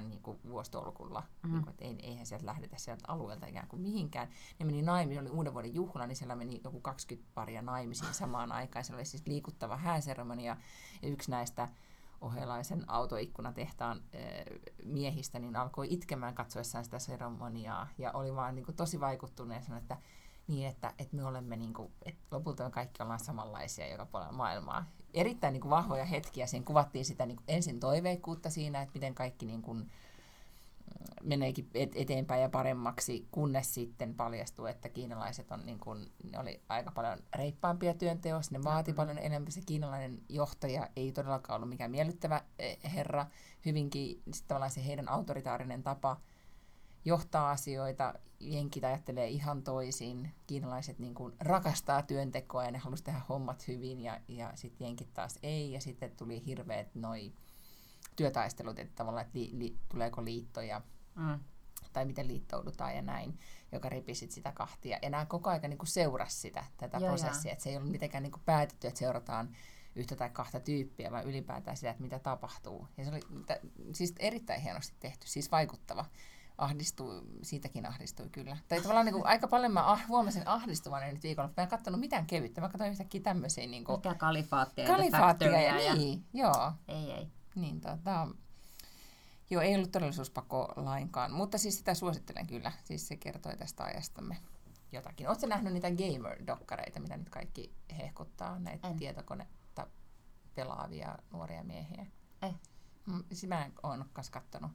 24-7 niin kuin vuositolkulla. Mm-hmm. Niin kuin, että ei, eihän sieltä lähdetä sieltä alueelta ikään kuin mihinkään. Ne meni naimisiin, oli uuden vuoden juhla, niin siellä meni joku 20 paria naimisiin samaan aikaan. Siellä oli siis liikuttava hääseremonia ja yksi näistä ohelaisen autoikkunatehtaan eh, miehistä niin alkoi itkemään katsoessaan sitä seremoniaa ja oli vaan niin kuin, tosi vaikuttuneen sanoi, että niin, että, että me olemme niin kuin, että lopulta me kaikki ollaan samanlaisia joka puolella maailmaa. Erittäin niin kuin, vahvoja hetkiä. Siinä kuvattiin sitä niin kuin, ensin toiveikkuutta siinä, että miten kaikki niin kuin, meneekin et, eteenpäin ja paremmaksi, kunnes sitten paljastui, että kiinalaiset on, niin kuin, ne oli aika paljon reippaampia työnteossa, ne vaati Mhm. paljon enemmän. Se kiinalainen johtaja ei todellakaan ollut mikään miellyttävä eh, herra, hyvinkin sit tavallaan se heidän autoritaarinen tapa. Johtaa asioita, jenkit ajattelee ihan toisin, kiinalaiset niin kuin rakastaa työntekoa ja ne halusi tehdä hommat hyvin ja, ja sitten jenkit taas ei ja sitten tuli hirveät noi työtaistelut, että tavallaan, että li, li, tuleeko liittoja Mm. tai miten liittoudutaan ja näin, joka ripi sit sitä kahtia. Ja nämä koko ajan niin seurasi sitä, tätä Joo, prosessia, että se ei ollut mitenkään niin kuin päätetty, että seurataan yhtä tai kahta tyyppiä, vaan ylipäätään sitä, että mitä tapahtuu. Ja se oli t- siis erittäin hienosti tehty, siis vaikuttava. Ahdistui, siitäkin ahdistui kyllä. Tai tavallaan niin kuin, aika paljon mä ah, huomasin ahdistuvan nyt viikolla, mä en katsonut mitään kevyttä, mä katsoin yhtäkkiä tämmöisiä niin kuin, Mikä kalifaattia ja kalifaattia ja, Factorya niin, joo. Ei, ei. Niin, tota, joo, ei ollut todellisuuspakko lainkaan, mutta siis sitä suosittelen kyllä. Siis se kertoi tästä ajastamme jotakin. Oletko nähnyt niitä gamer-dokkareita, mitä nyt kaikki hehkuttaa, näitä En. tietokonetta pelaavia nuoria miehiä? Eh. Mm, Siis mä en ole kattonut.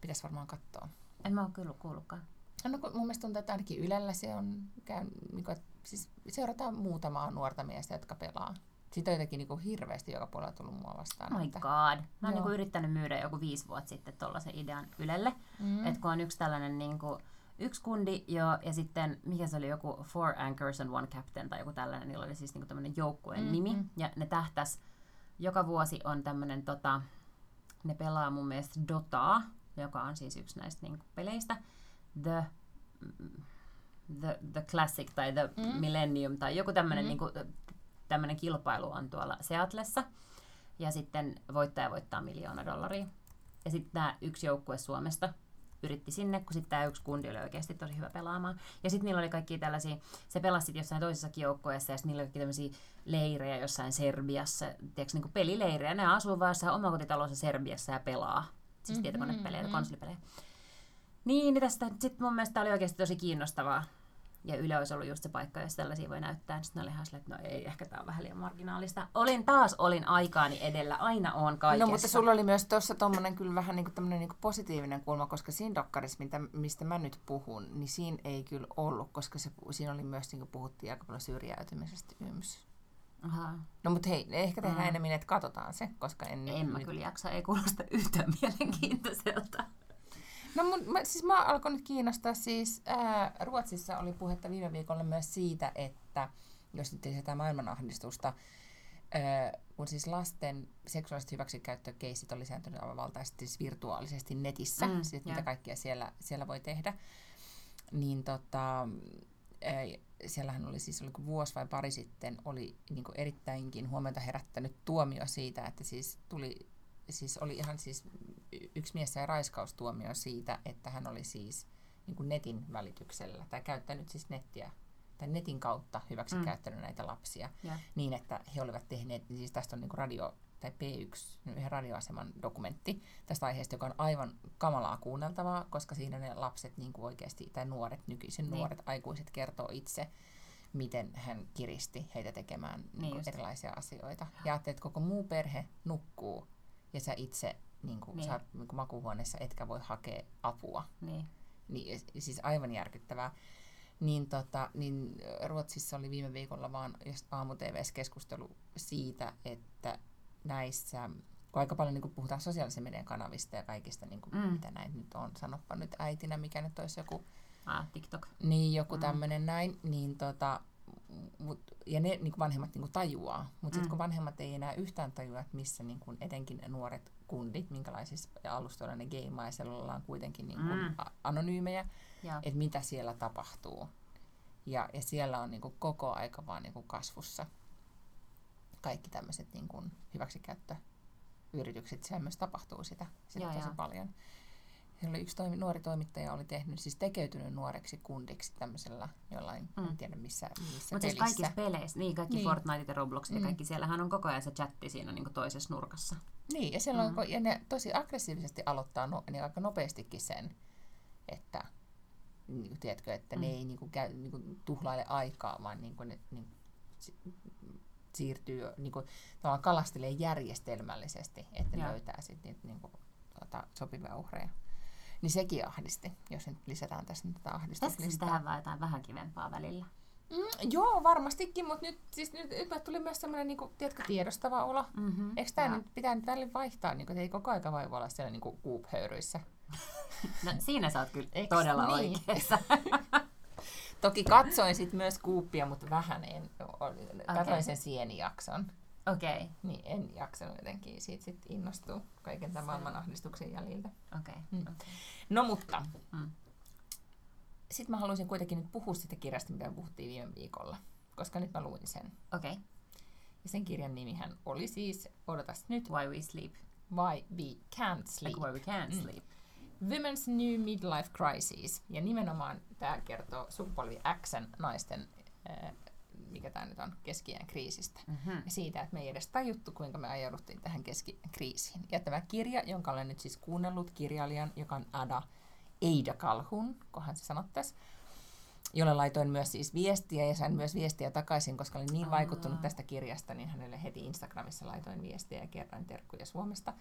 Pitäisi varmaan katsoa. En mä oo kyllä kuullutkaan. No, kun mun mielestä tuntuu, että ainakin Ylellä se on, käy, niin kuin, että siis seurataan muutamaa nuorta miestä, jotka pelaa. Siitä on jotenkin niin kuin hirveästi joka puolella tullut mua vastaan. Oh my että- god. Mä oon Joo. niinku yrittänyt myydä joku viisi vuotta sitten tuollaisen idean Ylelle. Mm. Että kun on yksi tällainen niinku, yksi kundi jo, ja sitten mikä se oli joku Four Anchors and One Captain tai joku tällainen, niillä oli siis niinku tämmöinen joukkueen Mm, mm, nimi. mm. Ja ne tähtäs, joka vuosi on tämmöinen tota, ne pelaa mun mielestä Dotaa, joka on siis yksi näistä niinku peleistä. The, the, the Classic tai The Mm. Millennium tai joku tämmöinen Mm. mm. niinku, tämmöinen kilpailu on tuolla Seatlessa. Ja sitten voittaja voittaa miljoona dollaria. Ja sitten tämä yksi joukkue Suomesta yritti sinne, kun sitten tämä yksi kundi oli oikeasti tosi hyvä pelaamaan. Ja sitten niillä oli kaikki tällaisia, se pelasi sit jossain toisessakin joukkueessa ja sitten niillä oli kaikki tämmöisiä leirejä jossain Serbiassa, tiedätkö, niin kuin pelileirejä. Ne asuu vaan jossain omakotitalossa Serbiassa ja pelaa. Siis Mhm, tietokonepelejä, mhm. konsolipelejä. Niin, niin tästä sitten mun mielestä oli oikeasti tosi kiinnostavaa. Ja Yle olisi ollut just se paikka, jos tällaisia voi näyttää. Sitten oli ihan että no ei, ehkä tämä on vähän liian marginaalista. Olin taas, olin aikaani edellä, aina on kaikessa. No mutta sulla oli myös tuossa tommonen kyllä vähän niinku tämmönen niinku positiivinen kulma, koska siinä dokkarissa, mitä, mistä mä nyt puhun, niin siinä ei kyllä ollut, koska se, siinä oli myös, niin kuin puhuttiin aika paljon syrjäytymisestä yms. Aha. No mutta hei, ehkä tehdään Mm. enemmän, että katsotaan se, koska en, En mä nyt... kyllä jaksa, ei kuulosta yhtään mielenkiintoiselta. No mun, mä, siis mä alkoi nyt kiinnostaa siis, ää, Ruotsissa oli puhetta viime viikolla myös siitä, että jos nyt ei sitä maailmanahdistusta, ää, kun siis lasten seksuaaliset hyväksikäyttökeisit on lisääntynyt aivan valtaisesti siis virtuaalisesti netissä, mm, siis mitä kaikkea siellä, siellä voi tehdä, niin tota, ää, siellähän oli siis oliko vuosi vai pari sitten, oli niin erittäinkin huomiota herättänyt tuomio siitä, että siis tuli siis oli ihan siis yksi mies sai raiskaustuomio siitä, että hän oli siis niin kuin netin välityksellä tai käyttänyt siis nettiä tai netin kautta hyväksi mm. Käyttänyt näitä lapsia Ja. niin, että he olivat tehneet, siis tästä on niin kuin radio tai P1, yhden radioaseman dokumentti tästä aiheesta, joka on aivan kamalaa kuunneltavaa, koska siinä ne lapset niin kuin oikeasti, tai nuoret, nykyisin Niin. nuoret aikuiset kertoo itse, miten hän kiristi heitä tekemään niin Niin erilaisia asioita. Ja ajattelet, että koko muu perhe nukkuu ja sä itse niin kuin, Niin. sä niin kuin makuuhuoneessa etkä voi hakea apua. Niin. Niin, siis aivan järkyttävää. Niin, tota, niin Ruotsissa oli viime viikolla vaan aamu TVS keskustelu siitä, että näissä, kun aika paljon niin kuin puhutaan sosiaalisen median kanavista ja kaikista, niin kuin, mm. Mitä näin nyt on, sanoppa nyt äitinä, mikä nyt olisi joku Ah, TikTok. niin, joku Mm. tämmöinen näin, niin tota, mut, ja ne niin kuin vanhemmat niin kuin tajuaa, mutta sitten Mm. kun vanhemmat ei enää yhtään tajua, että missä niin kuin etenkin nuoret kundit, minkälaisissa alustoilla ne geimaa, ja siellä ollaan kuitenkin niin kuin Mm. anonyymejä, että mitä siellä tapahtuu. Ja, ja siellä on niin kuin koko aika vaan niin kuin kasvussa kaikki tämmöiset niin kuin hyväksikäyttöyritykset. Siellä myös tapahtuu sitä, sitä Joo, tosi joo. paljon. Siellä oli yksi toimi, nuori toimittaja oli tehnyt, siis tekeytynyt nuoreksi kundiksi tämmöisellä jollain, mm. en tiedä missä, missä Mutta siis kaikissa peleissä, niin kaikki Niin. niin. Fortnite ja Roblox ja Mm. kaikki, siellähän on koko ajan se chatti siinä niin toisessa nurkassa. Niin, ja, siellä on, Mm. ko- ja ne tosi aggressiivisesti aloittaa no, niin aika nopeastikin sen, että niin kuin, tiedätkö, että mm. ne ei niin kuin, käy, niin kuin, tuhlaile aikaa, vaan niin kuin, ne niin, siirtyy, niin kuin, kalastelee järjestelmällisesti, että Joo. löytää sitten niitä niin kuin, tuota, sopivia uhreja. Niin sekin ahdisti, jos nyt lisätään tässä nyt tätä Pitäisikö siis ahdistuslistaa. tähän vaan jotain vähän kivempaa välillä? Mm, joo, varmastikin, mutta nyt, siis nyt, nyt tuli myös semmoinen niin kuin, tiedätkö, tiedostava olo. Mm-hmm. Eikö tämä nyt pitää nyt välillä vaihtaa, niin kuin, että ei koko aika voi olla siellä niin kuuphöyryissä? No, siinä sä oot kyllä Eiks todella niin? oikeassa. Toki katsoin sit myös kuuppia, mutta vähän en. Katsoin Okei. sen sienijakson. Okei, okay. Niin en jaksanut jotenkin siitä sit innostua kaiken tämän maailman ahdistuksen jäljiltä. okei. Okay. Mm. Okay. No mutta, Mm. sitten mä haluaisin kuitenkin nyt puhua siitä kirjasta, mitä puhuttiin viime viikolla. Koska nyt mä luin sen. Okay. Ja sen kirjan nimihän oli siis, odotas nyt, Why we sleep. Why We Can't Sleep. Like why we can't Mm. sleep. Women's New Midlife Crisis. Ja nimenomaan tämä kertoo sukupolvi Xn naisten, ää, mikä tämä nyt on, keskiään kriisistä. Mm-hmm. Ja siitä, että me ei edes tajuttu, kuinka me ajauduttiin tähän keskikriisiin. Ja tämä kirja, jonka olen nyt siis kuunnellut kirjailijan, joka on Ada Eida Calhoun, kohan se sanottaisi, jolle laitoin myös siis viestiä ja sain myös viestiä takaisin, koska olin niin vaikuttunut tästä kirjasta, niin hänelle heti Instagramissa laitoin viestiä ja kerroin terkkuja Suomesta.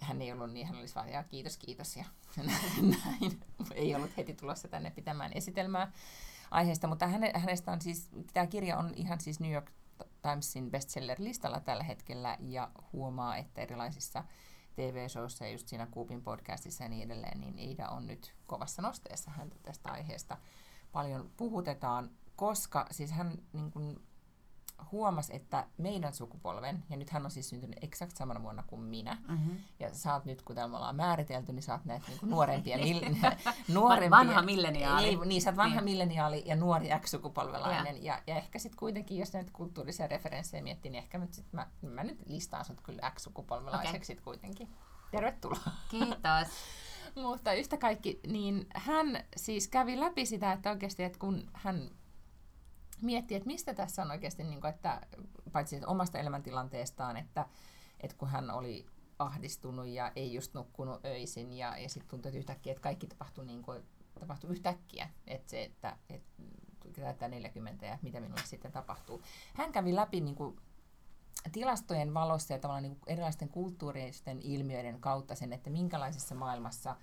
Hän- ei ollut niin, hän olisi vaan, ja kiitos, kiitos, ja näin. Ei ollut heti tulossa tänne pitämään esitelmää aiheesta, mutta häne, hänestä on siis, tämä kirja on ihan siis New York Timesin bestseller-listalla tällä hetkellä, ja huomaa, että erilaisissa TV-showissa ja just siinä Kuupin podcastissa ja niin edelleen, niin Eida on nyt kovassa nosteessa häntä tästä aiheesta. Paljon puhutetaan, koska siis hän niin kuin, huomasi, että meidän sukupolven, ja nyt hän on siis syntynyt eksakt samana vuonna kuin minä, Mm-hmm. ja sä oot nyt, kun täällä me ollaan määritelty, niin sä oot näitä niin nuorempia, mil, nuorempia. Vanha milleniaali. Niin, niin, sä oot vanha Niin. milleniaali ja nuori X-sukupolvelainen. Ja, ja ehkä sitten kuitenkin, jos näitä kulttuurisia referenssejä miettii, niin ehkä nyt sit mä, mä nyt listaan sut kyllä X-sukupolvelaiseksi Okei. sit kuitenkin. Tervetuloa. Kiitos. Mutta yhtä kaikki, niin hän siis kävi läpi sitä, että oikeasti, että kun hän miettii, että mistä tässä on oikeasti, niin kuin, että paitsi että omasta elämäntilanteestaan, että, että kun hän oli ahdistunut ja ei just nukkunut öisin ja, ja sitten tuntui että yhtäkkiä, että kaikki tapahtui, niin kuin, tapahtui yhtäkkiä, että se, että, että täyttää 40 ja mitä minulle sitten tapahtuu. Hän kävi läpi niin kuin, tilastojen valossa ja tavallaan niin kuin erilaisten kulttuuristen ilmiöiden kautta sen, että minkälaisessa maailmassa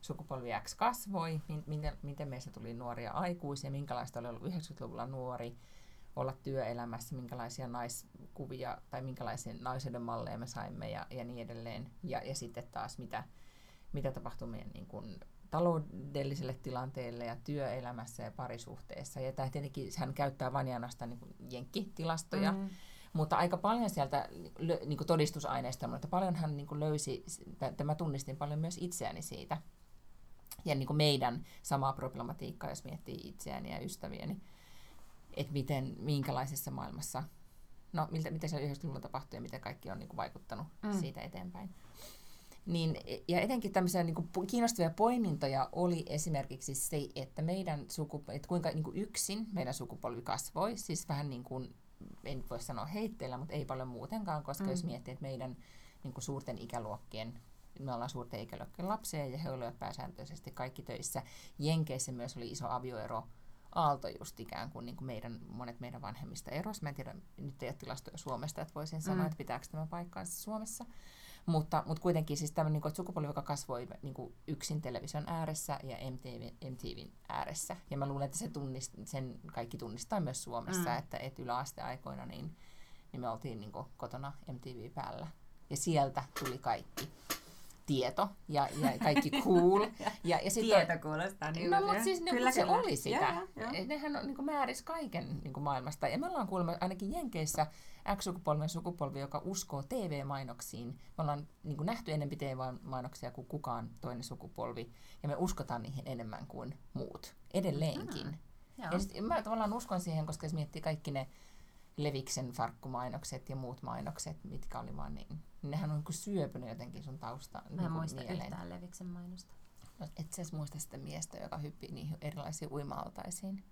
sukupolvi X kasvoi, miten, miten meistä tuli nuoria aikuisia, minkälaista oli ollut 90-luvulla nuori, olla työelämässä, minkälaisia naiskuvia tai minkälaisia naisuuden malleja me saimme ja, ja niin edelleen. Ja, ja sitten taas mitä, mitä tapahtui meidän niin kuin, taloudelliselle tilanteelle ja työelämässä ja parisuhteessa. Ja tämä tietenkin, hän käyttää vain ja niin kuin jenkkitilastoja, mm. mutta aika paljon sieltä niin kuin todistusaineista, mutta paljon hän niin kuin löysi, että mä tunnistin paljon myös itseäni siitä. Ja niin kuin meidän samaa problematiikkaa, jos miettii itseäni ja ystäviäni, että miten, minkälaisessa maailmassa, no miltä, mitä siellä 90-luvulla tapahtui ja miten kaikki on niin kuin vaikuttanut Mm. siitä eteenpäin. Niin, ja etenkin tämmöisiä niin kuin, kiinnostavia poimintoja oli esimerkiksi se, että meidän sukupolvi, että kuinka niin kuin yksin meidän sukupolvi kasvoi, siis vähän niin kuin, en voi sanoa heitteillä, mutta ei paljon muutenkaan, koska mm. jos miettii, että meidän niin kuin suurten ikäluokkien, me ollaan suurten ikäluokkien lapsia ja he olivat pääsääntöisesti kaikki töissä. Jenkeissä myös oli iso avioero, aalto just ikään kuin, niin kuin meidän, monet meidän vanhemmista eros. Mä en tiedä, nyt ei ole tilastoja Suomesta, että voisin sanoa, Mm. että pitääkö tämä paikkaansa Suomessa. Mutta, mutta kuitenkin siis tämmöinen niin kuin, sukupolvi, joka kasvoi niin kuin yksin television ääressä ja MTV, MTVn ääressä. Ja mä luulen, että se tunnist, sen kaikki tunnistaa myös Suomessa, mm. että, että yläasteaikoina niin, niin me oltiin niin kuin, kotona MTV päällä. Ja sieltä tuli kaikki tieto ja, ja kaikki cool. Ja, ja sit Tieto kuulostaa niin No, mutta siis ne, Kyllä, se kyllä. oli sitä. Joo, joo, joo. Nehän on, niin määris kaiken niin maailmasta. Ja me ollaan kuulemma ainakin Jenkeissä X-sukupolven sukupolvi, joka uskoo TV-mainoksiin. Me ollaan niin nähty enempi TV-mainoksia kuin kukaan toinen sukupolvi. Ja me uskotaan niihin enemmän kuin muut. Edelleenkin. Mm, Joo. Ja sit, mä tavallaan uskon siihen, koska jos miettii kaikki ne Leviksen farkkumainokset ja muut mainokset, mitkä oli vaan niin, niin nehän on niin kuin syöpynyt jotenkin sun taustaan Mä en niin kuin muista mieleen. yhtään Leviksen mainosta. No, et sä muista sitä miestä, joka hyppii niihin erilaisiin uima-altaisiin.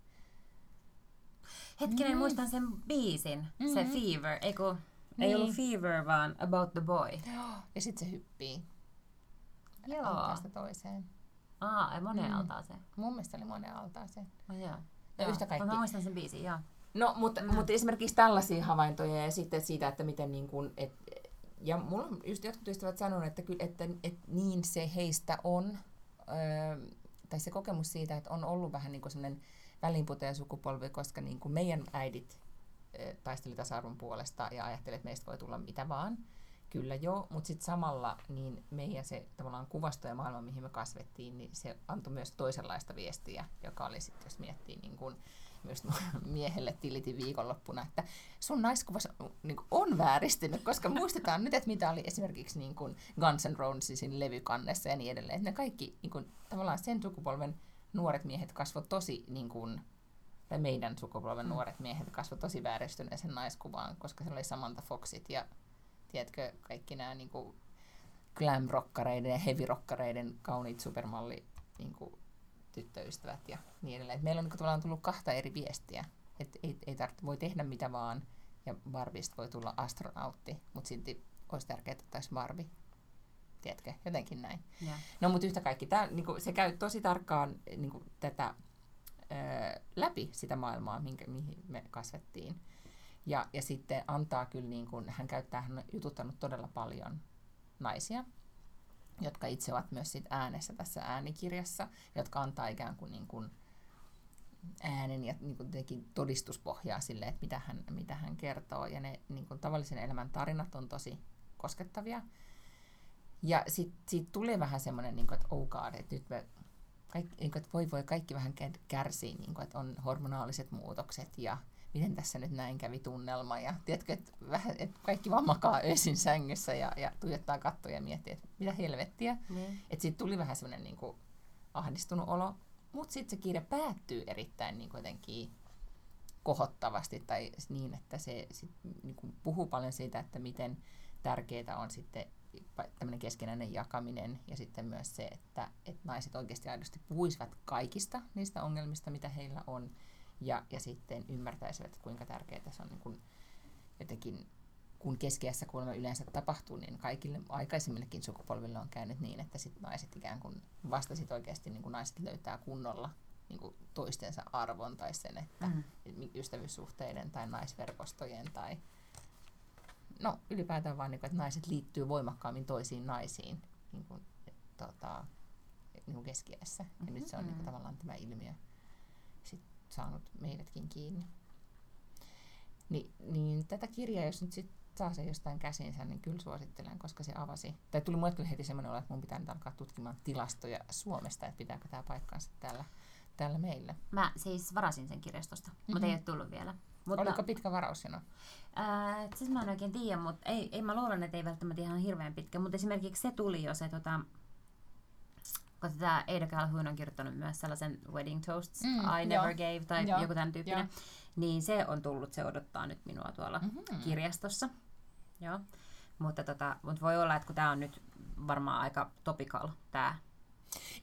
Hetkinen, Mm. muistan sen biisin. Se Mhm. Fever. Ei, kun, ei Niin. ollut Fever, vaan About the Boy. Ja sitten se hyppii Joo. altaasta toiseen. Aa, ei moneen Mm. altaaseen. Mun mielestä se oli monen altaaseen. No joo. Ja Joo. yhtä kaikki. Mä muistan sen biisin, joo. No, mutta, Mm. mm. mutta esimerkiksi tällaisia havaintoja ja sitten siitä, että miten niin kuin, et, ja mulla on just jotkut ystävät sanonut, että, kyllä, että, että niin se heistä on, öö, tai se kokemus siitä, että on ollut vähän niin kuin sellainen väliinputoajasukupolvi, koska niin kuin meidän äidit eh, taisteli tasa-arvon puolesta ja ajatteli, että meistä voi tulla mitä vaan. Kyllä joo, mutta sitten samalla niin meidän se tavallaan kuvasto ja maailma, mihin me kasvettiin, niin se antoi myös toisenlaista viestiä, joka oli sitten, jos miettii niin kuin, myös miehelle tilitin viikonloppuna, että sun naiskuva niin on vääristynyt, koska muistetaan nyt, että mitä oli esimerkiksi niin kuin Guns N' Rosesin levykannessa ja niin edelleen. Että ne kaikki niin kuin, tavallaan sen sukupolven nuoret miehet kasvoivat tosi, niin kuin, tai meidän sukupolven mm. nuoret miehet kasvoivat tosi vääristyneeseen naiskuvaan, koska se oli Samantha Foxit ja tiedätkö, kaikki nämä niin kuin glam-rokkareiden ja heavy-rokkareiden kauniit supermalli niin kuin, tyttöystävät ja niin edelleen. Et meillä on niin tavallaan tullut kahta eri viestiä. Että ei, ei tarvitse, voi tehdä mitä vaan ja Barbista voi tulla astronautti, mutta silti olisi tärkeää, että ottaisi Barbie. Tiedätkö? Jotenkin näin. Yeah. No mutta yhtä kaikki, tää, niin kuin, se käy tosi tarkkaan niin kuin, tätä ö, läpi sitä maailmaa, minkä, mihin me kasvettiin. Ja, ja sitten antaa kyllä, niin kuin, hän käyttää, hän on jututtanut todella paljon naisia, jotka itse ovat myös sit äänessä tässä äänikirjassa, jotka antaa ikään kuin, niin kuin äänen ja niin kuin todistuspohjaa sille, että mitä hän, mitä hän kertoo. Ja ne niin kuin tavallisen elämän tarinat on tosi koskettavia. Ja sitten siitä tulee vähän semmoinen, niin että oh God, että nyt me kaikki, niin kuin, että voi voi kaikki vähän kärsii, niin kuin, että on hormonaaliset muutokset ja miten tässä nyt näin kävi tunnelma. Ja tiedätkö, että, vähän, että kaikki vaan makaa öisin sängyssä ja, ja tuijottaa kattoja ja miettii, että mitä helvettiä. Mm. Että siitä tuli vähän semmoinen niin kuin, ahdistunut olo. Mutta sitten se kirja päättyy erittäin niin jotenkin kohottavasti tai niin, että se sit, niin kuin puhuu paljon siitä, että miten tärkeää on sitten tämmöinen keskinäinen jakaminen ja sitten myös se, että, että naiset oikeasti aidosti puhuisivat kaikista niistä ongelmista, mitä heillä on ja, ja sitten ymmärtäisivät, että kuinka tärkeää se on niin kuin jotenkin, kun keskiässä kuolema yleensä tapahtuu, niin kaikille aikaisemmillekin sukupolville on käynyt niin, että sit naiset ikään kuin vastasit oikeasti niin kuin naiset löytää kunnolla niin kuin toistensa arvon tai sen, että mm. ystävyyssuhteiden tai naisverkostojen tai no ylipäätään vaan, niin kuin, että naiset liittyy voimakkaammin toisiin naisiin niin kuin, tota, niin kuin keskiässä. Ja mm-hmm. nyt se on niin kuin, mm-hmm. tavallaan tämä ilmiö saanut meidätkin kiinni. Ni, niin tätä kirjaa, jos nyt sit saa se jostain käsinsä, niin kyllä suosittelen, koska se avasi. Tai tuli mulle kyllä heti semmoinen olo, että mun pitää nyt alkaa tutkimaan tilastoja Suomesta, että pitääkö tämä paikkaansa täällä, täällä meillä. Mä siis varasin sen kirjastosta, mm-hmm. mutta ei ole tullut vielä. Mutta, Oliko pitkä varausjano? Ää, siis mä en oikein tiedä, mutta ei, ei mä luulen, että ei välttämättä ihan hirveän pitkä. Mutta esimerkiksi se tuli jo se tota, koska tämä Ada Calhoun on kirjoittanut myös sellaisen Wedding Toasts, mm, I Never jo. Gave, tai jo. joku tämän tyyppinen, jo. niin se on tullut, se odottaa nyt minua tuolla mm-hmm. kirjastossa. Joo. Mutta, tota, mutta voi olla, että kun tämä on nyt varmaan aika topical, tämä.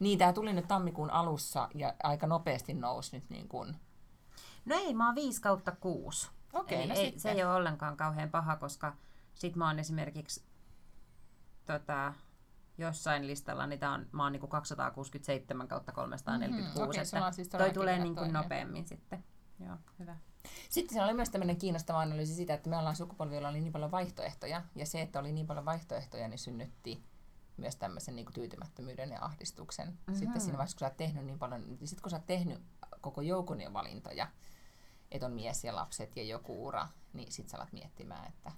Niin, tämä tuli nyt tammikuun alussa ja aika nopeasti nousi nyt niin kuin... No ei, mä oon 5 kautta 6. Okei, okay, no ei, se ei ole ollenkaan kauhean paha, koska sit mä oon esimerkiksi tota, jossain listalla, niin tää on, mä oon niinku 267 kautta 346, mm, okay, että siis toi tulee niinku nopeammin sitten. Joo, hyvä. Sitten siellä oli myös tämmöinen kiinnostava analyysi siitä, että me ollaan sukupolvi, oli niin paljon vaihtoehtoja, ja se, että oli niin paljon vaihtoehtoja, niin synnytti myös tämmöisen niin kuin tyytymättömyyden ja ahdistuksen. Mm-hmm. Sitten siinä vaiheessa, kun sä oot tehnyt niin paljon, niin sitten kun sä oot tehnyt koko joukon jo valintoja, että on mies ja lapset ja joku ura, niin sitten sä alat miettimään, että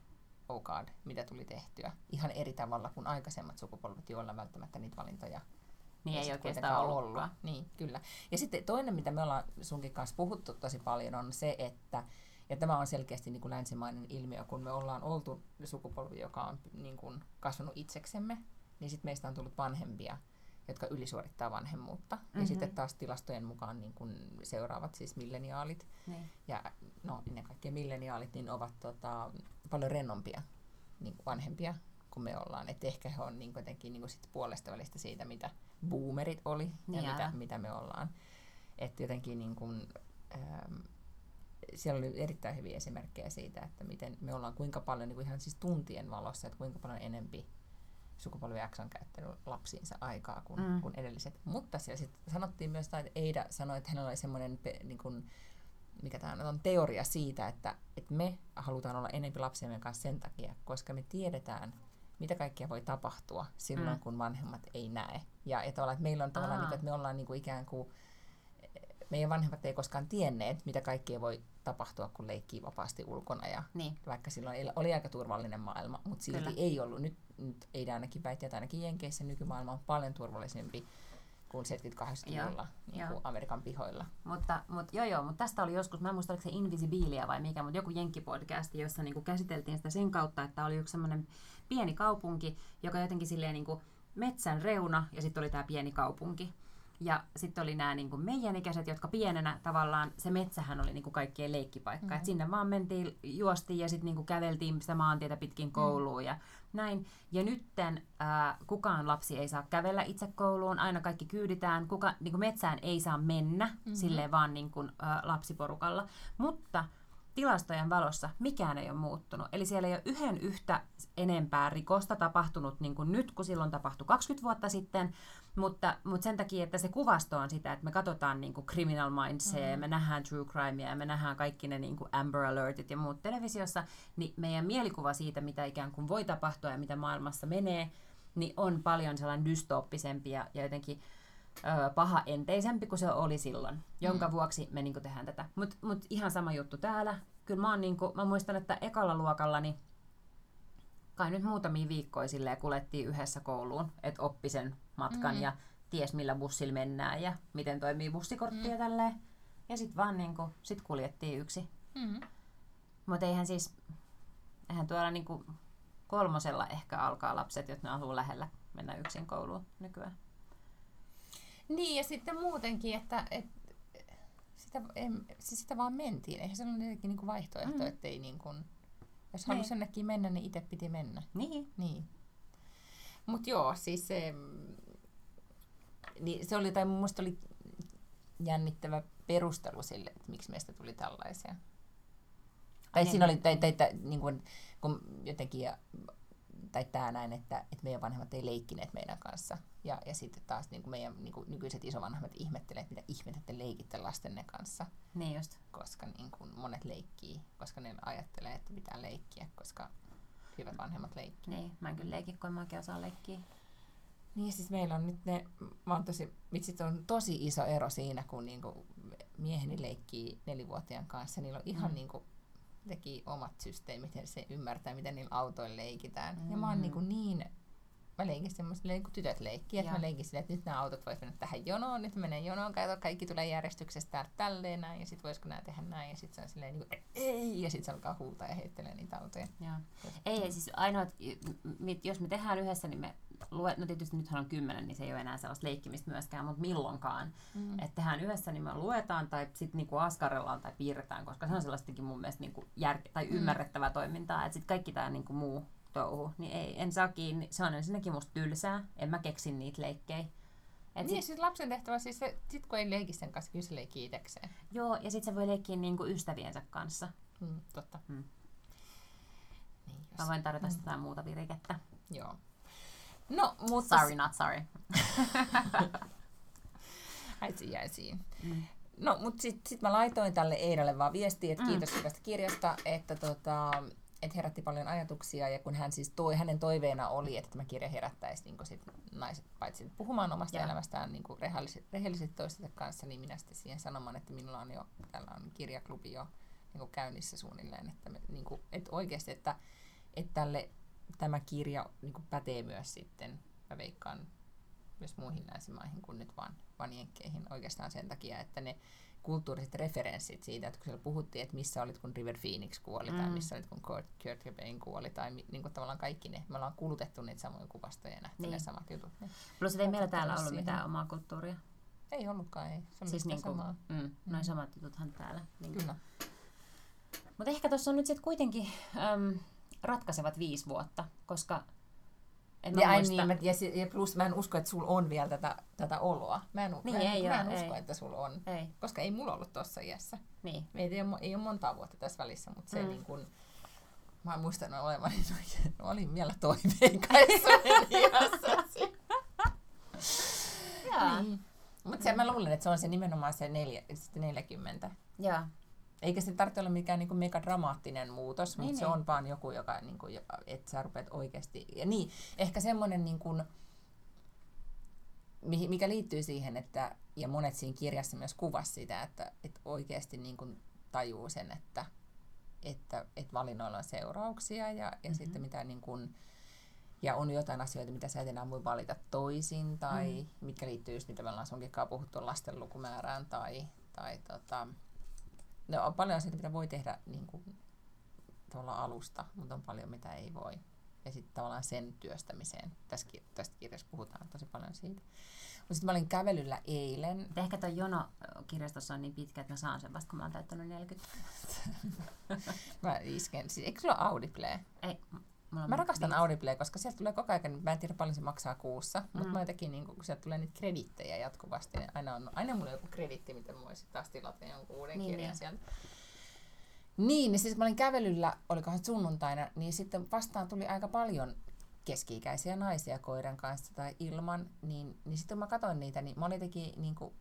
oh god, mitä tuli tehtyä. Ihan eri tavalla kuin aikaisemmat sukupolvet, joilla välttämättä niitä valintoja niin ei oikeastaan ollut. ollut. Niin, kyllä. Ja sitten toinen, mitä me ollaan sunkin kanssa puhuttu tosi paljon, on se, että ja tämä on selkeästi niin kuin länsimainen ilmiö, kun me ollaan oltu sukupolvi, joka on niin kuin kasvanut itseksemme, niin sitten meistä on tullut vanhempia, jotka ylisuorittaa vanhemmuutta. Mm-hmm. Ja sitten taas tilastojen mukaan niin kun seuraavat siis milleniaalit niin. ja no, ne kaikki milleniaalit niin ovat tota, paljon rennompia niin kuin vanhempia kuin me ollaan. Et ehkä he on niin jotenkin niin sit puolesta välistä siitä, mitä boomerit oli ja, ja. Mitä, mitä me ollaan. Että jotenkin niin kuin, ähm, siellä oli erittäin hyviä esimerkkejä siitä, että miten me ollaan kuinka paljon niin kuin ihan siis tuntien valossa, että kuinka paljon enempi sukupolvi X on käyttänyt lapsiinsa aikaa kuin, mm. kuin edelliset. Mutta siellä sitten sanottiin myös, että Eida sanoi, että hänellä oli semmoinen niin kuin, mikä tämä on teoria siitä, että, että me halutaan olla enempi lapsiemme kanssa sen takia, koska me tiedetään, mitä kaikkea voi tapahtua silloin, mm. kun vanhemmat ei näe. Ja että, että meillä on tavallaan, niin kuin, että me ollaan niin kuin ikään kuin meidän vanhemmat ei koskaan tienneet, mitä kaikkea voi tapahtua, kun leikkii vapaasti ulkona. Ja Niin. vaikka silloin oli aika turvallinen maailma, mutta silti Kyllä. ei ollut. Nyt, nyt ei ainakin väittää, että ainakin Jenkeissä nykymaailma on paljon turvallisempi kuin 70-80-luvulla niin kuin Amerikan pihoilla. Mutta, mutta joo joo, mutta tästä oli joskus, mä en muista oliko se Invisibilia vai mikä, mutta joku jenkkipodcasti, jossa niinku käsiteltiin sitä sen kautta, että oli yksi semmoinen pieni kaupunki, joka jotenkin silleen niinku metsän reuna ja sitten oli tämä pieni kaupunki. Ja sitten oli nämä niinku meidän ikäiset, jotka pienenä tavallaan, se metsähän oli niinku kaikkien leikkipaikka. Mm-hmm. Et sinne vaan mentiin, juostiin ja sitten niinku käveltiin sitä maantietä pitkin kouluun ja näin. Ja nytten ää, kukaan lapsi ei saa kävellä itse kouluun, aina kaikki kyyditään, kuka, niinku metsään ei saa mennä mm-hmm. silleen vaan niinku, ää, lapsiporukalla. Mutta tilastojen valossa mikään ei ole muuttunut. Eli siellä ei ole yhden yhtä enempää rikosta tapahtunut niin kuin nyt, kun silloin tapahtui 20 vuotta sitten, mutta, mutta sen takia, että se kuvasto on sitä, että me katsotaan niin kuin Criminal Mindsia, mm. me nähdään True Crimea ja me nähdään kaikki ne niin kuin Amber Alertit ja muut televisiossa, niin meidän mielikuva siitä, mitä ikään kuin voi tapahtua ja mitä maailmassa menee, niin on paljon sellainen dystooppisempi ja, ja jotenkin ö, pahaenteisempi kuin se oli silloin, jonka mm. vuoksi me niinku tehdään tätä. Mutta mut ihan sama juttu täällä. Kyllä mä, oon niinku, mä muistan, että ekalla luokalla niin kai nyt muutamia viikkoja silleen kulettiin yhdessä kouluun, että oppi sen matkan mm. ja ties millä bussilla mennään ja miten toimii bussikortti mm. ja tälleen. Ja sitten vaan niinku, sit kuljettiin yksi. Mm. Mutta eihän siis, eihän tuolla niinku kolmosella ehkä alkaa lapset, jotka ne asuu lähellä, mennä yksin kouluun nykyään. Niin, ja sitten muutenkin, että, että sitä, em, siis sitä vaan mentiin. Eihän se ollut jotenkin niinku vaihtoehto, Mm. ettei niin kuin, jos halusi Niin. jonnekin mennä, niin itse piti mennä. Niin. Niin. Mut joo, siis se, niin se oli, tai mun mielestä oli jännittävä perustelu sille, että miksi meistä tuli tällaisia. Tai niin. siinä oli, tai, tai, tai niin kuin, kun jotenkin, tai tämä näin, että, että meidän vanhemmat ei leikkineet meidän kanssa. Ja, ja sitten taas niin kuin meidän niin kuin nykyiset isovanhemmat ihmettelee, että mitä ihmettä te leikitte lastenne kanssa, Niin just. koska niin kuin monet leikkii, koska ne ajattelee, että pitää leikkiä, koska hyvät vanhemmat leikkii. Niin, mä en kyllä leiki, kun mä oikein osaa leikkiä. Niin siis meillä on nyt ne, mä oon tosi, vitsit on tosi iso ero siinä, kun niinku mieheni leikkii nelivuotiaan kanssa. Niillä on ihan Mm. niinku, teki omat systeemit ja se ymmärtää, miten niillä autoilla leikitään. Mm. Ja mä oon niinku niin, mä leikin semmoista, niin kuin tytöt leikkii, että mä leikin silleen, että nyt nämä autot vois mennä tähän jonoon, nyt menee jonoon, kato, kaikki tulee järjestyksessä täältä tälleen näin, ja sit voisiko nämä tehdä näin, ja sit se on silleen niin kuin, ei, ja sit se alkaa huutaa ja heittelee niitä autoja. Joo. Ei, ei, siis ainoa, jos me tehdään yhdessä, niin me lue, no tietysti nythän on kymmenen, niin se ei ole enää sellaista leikkimistä myöskään, mutta milloinkaan. Mm. Että tehdään yhdessä, niin me luetaan tai sitten niinku askarellaan tai piirretään, koska se on sellaistakin mun mielestä niinku järke- tai Mm. ymmärrettävää toimintaa. Että sitten kaikki tämä niinku muu touhu, niin ei, en saa kiinni. Se on ensinnäkin musta tylsää, en mä keksi niitä leikkejä. Et Niin, sit, siis lapsen tehtävä, siis se, sit kun ei leiki sen kanssa, kyllä se leikii itekseen. joo, ja sitten se voi leikkiä niinku ystäviensä kanssa. Mm, totta. Mm. Niin, jos, Mä voin tarjota sitä jotain muuta virikettä. Joo. No, mutta... Sorry, not sorry. Äitsi jäisiin. Mm. No, mutta sitten sit mä laitoin tälle Eidalle vaan viestiä, että Mm. kiitos hyvästä kirjasta, että tota, et herätti paljon ajatuksia ja kun hän siis toi, hänen toiveena oli, että tämä kirja herättäisi niin sit naiset paitsi puhumaan omasta Joo. elämästään niin rehellisesti, rehellisesti toistensa kanssa, niin minä sitten siihen sanomaan, että minulla on jo, täällä on kirjaklubi jo niin käynnissä suunnilleen, että, me, niin kuin, että oikeasti, että, että tälle, tämä kirja niin pätee myös sitten, mä veikkaan myös muihin länsimaihin kuin nyt vaan, vaan jenkkeihin oikeastaan sen takia, että ne kulttuuriset referenssit siitä, että kun siellä puhuttiin, että missä olit, kun River Phoenix kuoli, mm. tai Mm. missä olit, kun Kurt, Kurt Cobain kuoli, tai mi, niin kuin tavallaan kaikki ne, me ollaan kulutettu niitä samoja kuvastoja ja nähty niin. ne Niin. samat jutut. Niin. Plus et ei meillä täällä ollut siihen. mitään omaa kulttuuria. Ei ollutkaan, ei. Se on Siis siis niinku, samaa. mm, noin samat jututhan täällä. Niin Kyllä. Mutta ehkä tuossa on nyt sitten kuitenkin äm, ratkaisevat viisi vuotta, koska en Ja, muista. niin, mä, ja, ja plus mä en usko, että sulla on vielä tätä, tätä oloa. Mä en, Niin, mä en, ei mä en usko, ei. että sulla on. Ei, Koska ei mulla ollut tuossa iässä. niin. Meitä ei ole, ei ole montaa vuotta tässä välissä, mutta se Mm. niin kuin, mä muistan olevani, no, olin vielä toiveikkaissa iässäsi. Jaa. Niin. Mutta se, mä luulen, että se on se nimenomaan se neljä, sitten 40. Jaa. Eikä se tarvitse olla mikään niin mega dramaattinen muutos, Niin, mutta se niin. on vaan joku, joka, niin kuin, että sä rupeat oikeasti... Ja niin, ehkä semmoinen, niin kuin, mikä liittyy siihen, että, ja monet siinä kirjassa myös kuvasi sitä, että, että oikeasti niin kuin tajuu sen, että, että, että valinnoilla on seurauksia ja, ja mm-hmm. sitten mitä niin kuin, ja on jotain asioita, mitä sä et enää voi valita toisin, tai mm. mitkä liittyy just, mitä me ollaan sunkin puhuttu, lasten lukumäärään, tai, tai tota, no, on paljon asioita, mitä voi tehdä niin kuin, alusta, mutta on paljon, mitä ei voi. Ja sitten tavallaan sen työstämiseen, tässä, tästä kirjassa puhutaan tosi paljon siitä. Mutta sitten mä olin kävelyllä eilen. Ehkä tuo jono kirjastossa on niin pitkä, että mä saan sen vasta, kun mä oon täyttänyt 40. mä isken. Siis, eikö sulla Audible? Ei. Mä rakastan viisi. Audible, koska sieltä tulee koko ajan, mä en tiedä paljon se maksaa kuussa, mm. mutta mä jotenkin, niin kun sieltä tulee niitä kredittejä jatkuvasti, niin aina on aina mulla on joku kreditti, mitä mä voisin taas tilata jonkun uuden niin, kirjan niin. sieltä. Niin, niin siis kun mä olin kävelyllä, olikohan sunnuntaina, niin sitten vastaan tuli aika paljon keski-ikäisiä naisia koiran kanssa tai ilman, niin, niin sitten kun mä katsoin niitä, niin mä olin jotenkin niin kuin,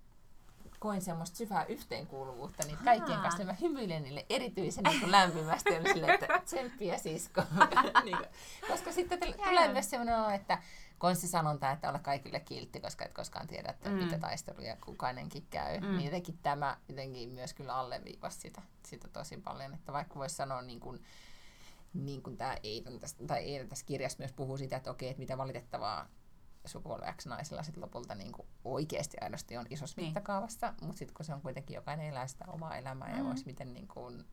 koin semmoista syvää yhteenkuuluvuutta niin kaikkien kanssa, niin mä hymyilen niille erityisen niin kuin lämpimästi, oli sille, että tsemppiä sisko. niin kuin, koska sitten tulee myös semmoinen että konstisanonta, että olla kaikille kiltti, koska et koskaan tiedä, että mm. mitä taisteluja kukainenkin käy. Mm. Niin jotenkin tämä jotenkin myös kyllä alleviivasi sitä, sitä tosi paljon, että vaikka voisi sanoa niin kuin, niin kuin tämä Eidan tässä, tai Eidan tässä kirjassa myös puhuu siitä, että okei, että mitä valitettavaa sukupolvi X-naisilla sit lopulta niin kuin oikeasti aidosti on isossa niin. mittakaavassa, mutta sitten kun se on kuitenkin jokainen elää sitä omaa elämää mm. ja vois miten niin kuin,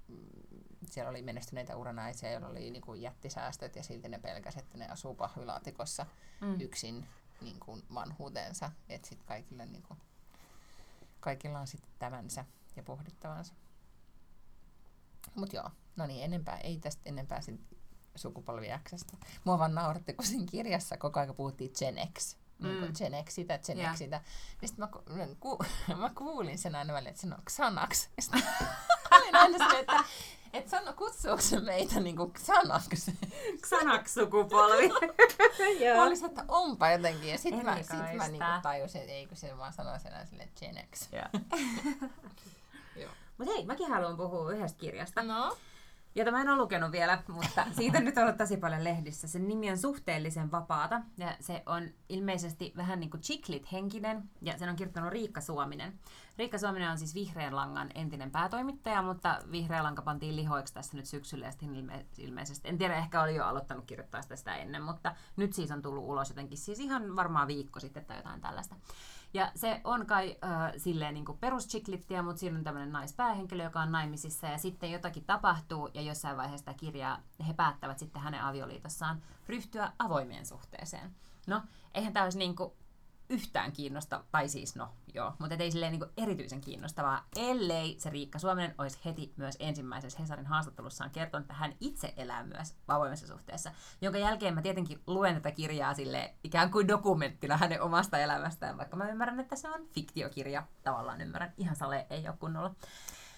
siellä oli menestyneitä uranaisia, joilla oli niin kuin jättisäästöt ja silti ne pelkäs, että ne asuu pahvilaatikossa mm. yksin niin kuin vanhuutensa, että sitten kaikille niin kuin, kaikilla on sitten tämänsä ja pohdittavansa. Mutta joo, no niin, enempää, ei tästä enempää sit sukupolvi Xstä. Mua vaan nauratti, kun siinä kirjassa koko ajan puhuttiin Gen X. Niin mm. Gen Xitä, Gen yeah. Xitä. Niin sitten mä, ku, mä kuulin sen aina välillä, että se on Xanax. olin aina se, että et sano, kutsuuko se meitä niin kuin Xanax? Xanax-sukupolvi. Mä olisin, että onpa jotenkin. Ja sitten mä, sit mä niin kuin tajusin, että ei kun se vaan sanoo sen sille Gen X. Mutta hei, mäkin haluan puhua yhdestä kirjasta. No? Jota mä en ole lukenut vielä, mutta siitä nyt on ollut tosi paljon lehdissä. Sen nimi on Suhteellisen vapaata ja se on ilmeisesti vähän niin kuin chiclit-henkinen ja sen on kirjoittanut Riikka Suominen. Riikka Suominen on siis Vihreän langan entinen päätoimittaja, mutta Vihreä lanka pantiin lihoiksi tässä nyt syksyllä ja ilme- ilmeisesti, en tiedä, ehkä oli jo aloittanut kirjoittaa sitä, sitä ennen, mutta nyt siis on tullut ulos jotenkin siis ihan varmaan viikko sitten tai jotain tällaista. Ja se on kai äh, silleen niin peruschiklittiä, mutta siinä on tämmöinen naispäähenkilö, joka on naimisissa ja sitten jotakin tapahtuu ja jossain vaiheessa sitä kirjaa he päättävät sitten hänen avioliitossaan ryhtyä avoimeen suhteeseen. No, eihän tämä olisi niin kuin yhtään kiinnostavaa, tai siis no joo, mutta ei silleen niin erityisen kiinnostavaa, ellei se Riikka Suominen olisi heti myös ensimmäisessä Hesarin haastattelussaan kertonut, että hän itse elää myös avoimessa suhteessa, jonka jälkeen mä tietenkin luen tätä kirjaa sille ikään kuin dokumenttina hänen omasta elämästään, vaikka mä ymmärrän, että se on fiktiokirja, tavallaan ymmärrän, ihan sale ei ole kunnolla.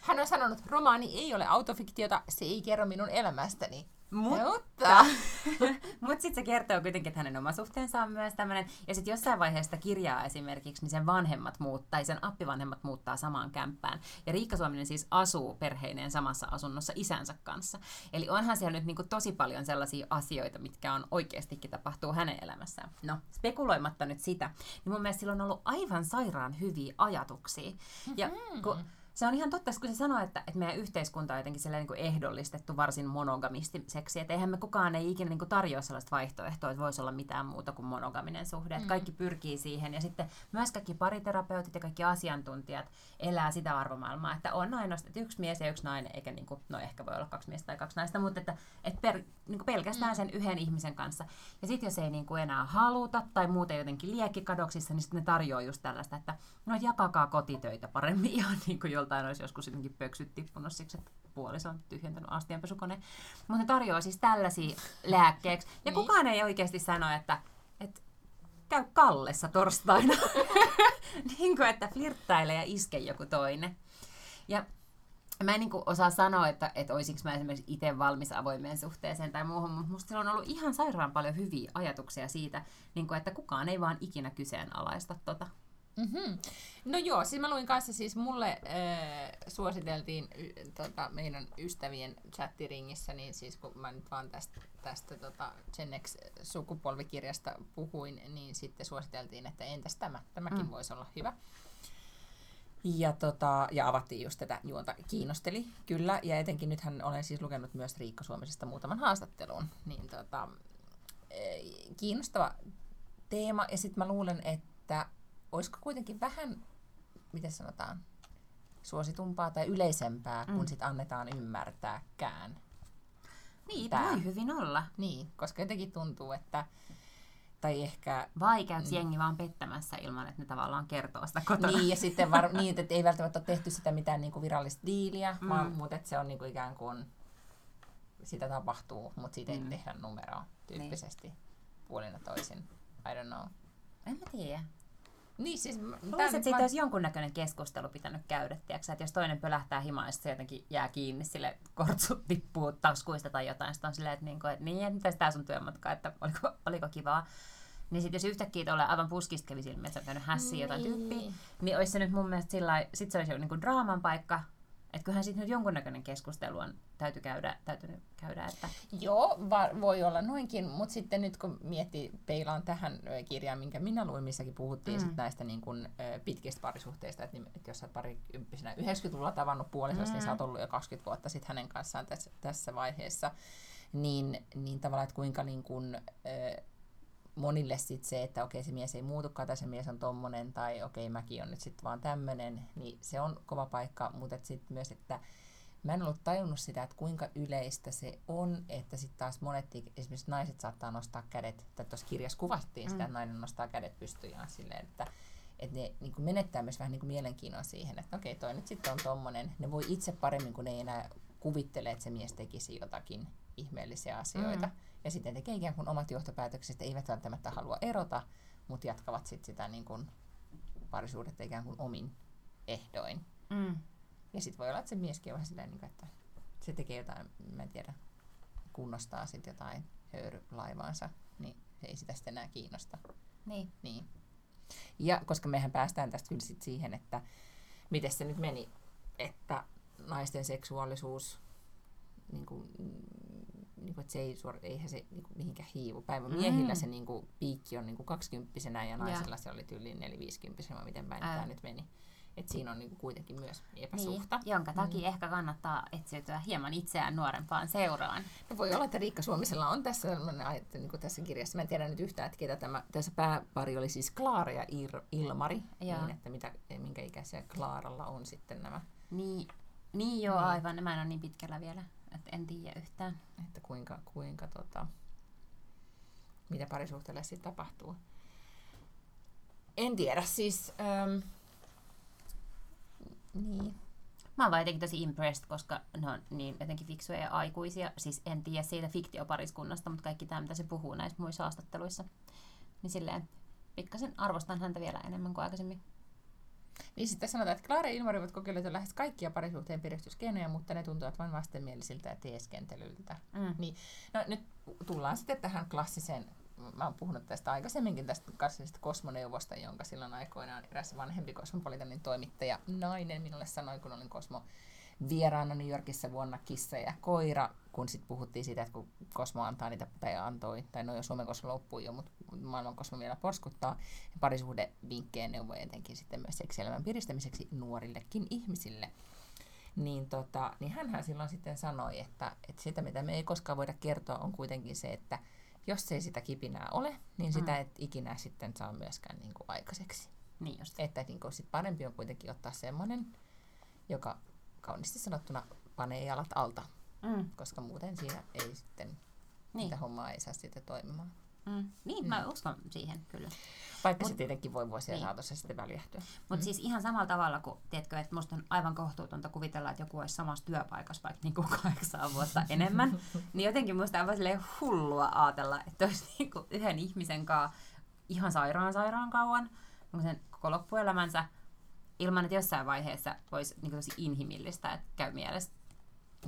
Hän on sanonut, että romaani ei ole autofiktiota, se ei kerro minun elämästäni. Mutta, mutta sitten se kertoo kuitenkin, että hänen oma suhteensa on myös tämmöinen. Ja sitten jossain vaiheessa kirjaa esimerkiksi, niin sen vanhemmat muut, tai sen appivanhemmat muuttaa samaan kämppään. Ja Riikka Suominen siis asuu perheineen samassa asunnossa isänsä kanssa. Eli onhan siellä nyt niinku tosi paljon sellaisia asioita, mitkä on oikeastikin tapahtuu hänen elämässään. No, spekuloimatta nyt sitä, niin mun mielestä sillä on ollut aivan sairaan hyviä ajatuksia. Ja kun se on ihan totta, kun se sanoo, että, että meidän yhteiskunta on jotenkin niin kuin ehdollistettu varsin monogamistiseksi, että eihän me kukaan ei ikinä niin kuin tarjoa sellaista vaihtoehtoa, että voisi olla mitään muuta kuin monogaminen suhde. Mm. Että kaikki pyrkii siihen ja sitten myös kaikki pariterapeutit ja kaikki asiantuntijat elää sitä arvomaailmaa, että on ainoastaan yksi mies ja yksi nainen, eikä niin kuin, no ehkä voi olla kaksi miestä tai kaksi naista, mutta että, että per, niin kuin pelkästään mm. sen yhden ihmisen kanssa. Ja sitten jos ei niin kuin enää haluta tai muuten jotenkin liekkikadoksissa, niin sitten ne tarjoaa just tällaista, että no jakakaa kotitöitä paremmin ihan niin kuin joltain olisi joskus jotenkin pöksyt tippunut siksi, että puoliso on tyhjentänyt astianpesukone. Mutta ne tarjoaa siis tällaisia lääkkeeksi. Ja niin. kukaan ei oikeasti sano, että, että käy Kallessa torstaina. niin kuin, että flirttaile ja iske joku toinen. Ja mä en niin osaa sanoa, että, että olisinko mä esimerkiksi itse valmis avoimeen suhteeseen tai muuhun, mutta musta on ollut ihan sairaan paljon hyviä ajatuksia siitä, niin kuin, että kukaan ei vaan ikinä kyseenalaista tota. Mm-hmm. No joo, siis mä luin kanssa, siis mulle äh, suositeltiin y, tota, meidän ystävien chattiringissä, niin siis kun mä nyt vaan tästä, tästä tota Gen X-sukupolvikirjasta puhuin, niin sitten suositeltiin, että entäs tämä, tämäkin mm. voisi olla hyvä. Ja, tota, ja avattiin just tätä juonta, kiinnosteli kyllä, ja etenkin nythän olen siis lukenut myös Riikka Suomisesta muutaman haastattelun, niin tota, kiinnostava teema, ja sitten mä luulen, että olisiko kuitenkin vähän, miten sanotaan, suositumpaa tai yleisempää, mm. kun sit annetaan ymmärtääkään. Niin, Tää. voi hyvin olla. Niin, koska jotenkin tuntuu, että tai ehkä... Vai käyt mm. jengi vaan pettämässä ilman, että ne tavallaan kertoo sitä kotona. Niin, ja sitten var, niin, että ei välttämättä ole tehty sitä mitään niin kuin virallista diiliä, mm. vaan, mutta että se on niin kuin ikään kuin sitä tapahtuu, mutta siitä mm. ei tehdä numeroa tyyppisesti niin. puolina toisin. I don't know. En mä tiedä. Niin, siis... Luulisin, että siitä olisi jonkunnäköinen keskustelu pitänyt käydä, tiiäksä, että jos toinen pölähtää himaan ja se jotenkin jää kiinni, sille kortsut tippuu taskuista tai jotain, sitten on silleen, että, niin kuin, että niin, että tämä sun työmatka, että oliko, oliko kivaa. Niin sitten jos yhtäkkiä tuolle aivan puskista kävi silmiin, että sä käynyt hässiä jotain niin. tyyppiä, niin olisi se nyt mun mielestä sillä sit se olisi jo niin draaman paikka, että kyllähän sitten nyt jonkunnäköinen keskustelu on täytyy käydä. Täytyy käydä että... Joo, va- voi olla noinkin, mutta sitten nyt kun miettii, peilaan tähän kirjaan, minkä minä luin, missäkin puhuttiin mm. sit näistä niin kun, pitkistä parisuhteista, että, että jos sä parikymppisenä 90-luvulla tavannut puolisosi, mm. niin sä oot ollut jo 20 vuotta sitten hänen kanssaan tässä, tässä vaiheessa, niin, niin tavallaan, että kuinka niin kun, monille sit se, että okei se mies ei muutukaan tai se mies on tommonen tai okei mäkin on nyt sitten vaan tämmönen, niin se on kova paikka, mutta sitten myös, että mä en ollut tajunnut sitä, että kuinka yleistä se on, että sitten taas monet, esimerkiksi naiset saattaa nostaa kädet, tai tuossa kirjassa kuvattiin sitä, mm. että nainen nostaa kädet pystyjään silleen, että että ne niin kuin menettää myös vähän niin kuin mielenkiinnon siihen, että okei, toi nyt sitten on tommonen. Ne voi itse paremmin, kun ne ei enää kuvittele, että se mies tekisi jotakin ihmeellisiä asioita. Mm. Ja sitten tekee ikään kuin omat johtopäätökset, eivät välttämättä halua erota, mutta jatkavat sitten sitä niin kuin parisuudetta ikään kuin omin ehdoin. Mm. Ja sitten voi olla, että se mieskin on vähän silleen, niin että se tekee jotain, mä en tiedä, kunnostaa sitten jotain höyrylaivaansa, niin se ei sitä sitten enää kiinnosta. Niin. niin. Ja koska mehän päästään tästä kyllä sit siihen, että miten se nyt meni, että naisten seksuaalisuus, niin kuin, niin kuin, että se ei suor, eihän se niin kuin, mihinkään hiivu. Miehillä mm. se niin kuin, piikki on niin kuin 20 ja naisilla ja. se oli tyyliin 450 miten päin tämä nyt meni. Et siinä on niinku kuitenkin myös epäsuhta. Niin, jonka takia mm. ehkä kannattaa etsiytyä hieman itseään nuorempaan seuraan. No voi olla, että Riikka Suomisella on tässä että niin tässä kirjassa. Mä en tiedä nyt yhtään, että ketä tämä, tässä pääpari oli siis Klaara ja Ir, Ilmari. Ja. Niin, että mitä, minkä ikäisiä Klaaralla on sitten nämä. Niin, niin joo, niin. aivan. Mä en ole niin pitkällä vielä, että en tiedä yhtään. Että kuinka, kuinka tota, mitä parisuhteelle sitten tapahtuu. En tiedä, siis... Ähm, niin. Mä oon vaan tosi impressed, koska ne on niin jotenkin fiksuja ja aikuisia. Siis en tiedä siitä fiktiopariskunnasta, mutta kaikki tämä, mitä se puhuu näissä muissa haastatteluissa. Niin silleen pikkasen arvostan häntä vielä enemmän kuin aikaisemmin. Niin sitten sanotaan, että Klaara ja Ilmari ovat kokeilleet lähes kaikkia parisuhteen piristyskeinoja, mutta ne tuntuvat vain vastenmielisiltä ja teeskentelyltä. Mm. Niin, no, nyt tullaan sitten tähän klassiseen mä oon puhunut tästä aikaisemminkin tästä kansallisesta kosmoneuvosta, jonka silloin aikoinaan eräs vanhempi kosmopolitanin toimittaja nainen minulle sanoi, kun olin kosmo vieraana New Yorkissa vuonna Kissa ja koira, kun sitten puhuttiin siitä, että kun Kosmo antaa niitä, tai antoi, tai no jo Suomen Kosmo loppui jo, mutta maailman Kosmo vielä porskuttaa, ja parisuhde vinkkejä neuvoja etenkin sitten myös seksielämän piristämiseksi nuorillekin ihmisille. Niin, tota, niin hänhän silloin sitten sanoi, että, että sitä mitä me ei koskaan voida kertoa on kuitenkin se, että jos ei sitä kipinää ole, niin sitä mm. et ikinä sitten saa myöskään niin kuin aikaiseksi. Niin just. Että niin kuin sit parempi on kuitenkin ottaa semmoinen, joka kauniisti sanottuna panee jalat alta, mm. koska muuten siinä ei sitten, niin. sitä hommaa ei saa sitten toimimaan. Mm. Niin, mm. mä uskon siihen kyllä. Vaikka Mut, se tietenkin voi vuosien niin. saatossa sitten väljähtyä. Mutta mm. siis ihan samalla tavalla kuin, tiedätkö, että musta on aivan kohtuutonta kuvitella, että joku olisi samassa työpaikassa vaikka niin kuin kahdeksan vuotta enemmän. niin jotenkin musta on aivan hullua ajatella, että olisi niin kuin yhden ihmisen kanssa ihan sairaan sairaan kauan, sen koko loppuelämänsä, ilman että jossain vaiheessa voisi niin tosi inhimillistä, että käy mielessä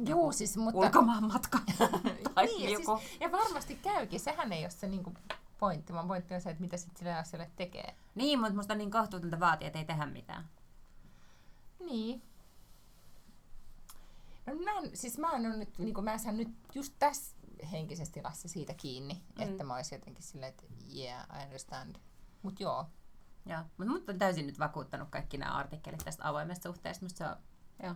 Joo, siis, mutta... ulkomaanmatka tai niin, joku. Ja, siis, ja varmasti käykin. Sehän ei ole se niin kuin, pointti, vaan pointti on se, että mitä sitten sille asialle tekee. Niin, mutta musta on niin kohtuutonta vaatia, että ei tehdä mitään. Niin. No mä en, siis mä en ole nyt, niin mä saan nyt just tässä henkisessä tilassa siitä kiinni, mm. että mä olisin jotenkin silleen, että yeah, I understand. Mut joo. Joo, mutta mut on täysin nyt vakuuttanut kaikki nämä artikkelit tästä avoimesta suhteesta. Musta se on, joo.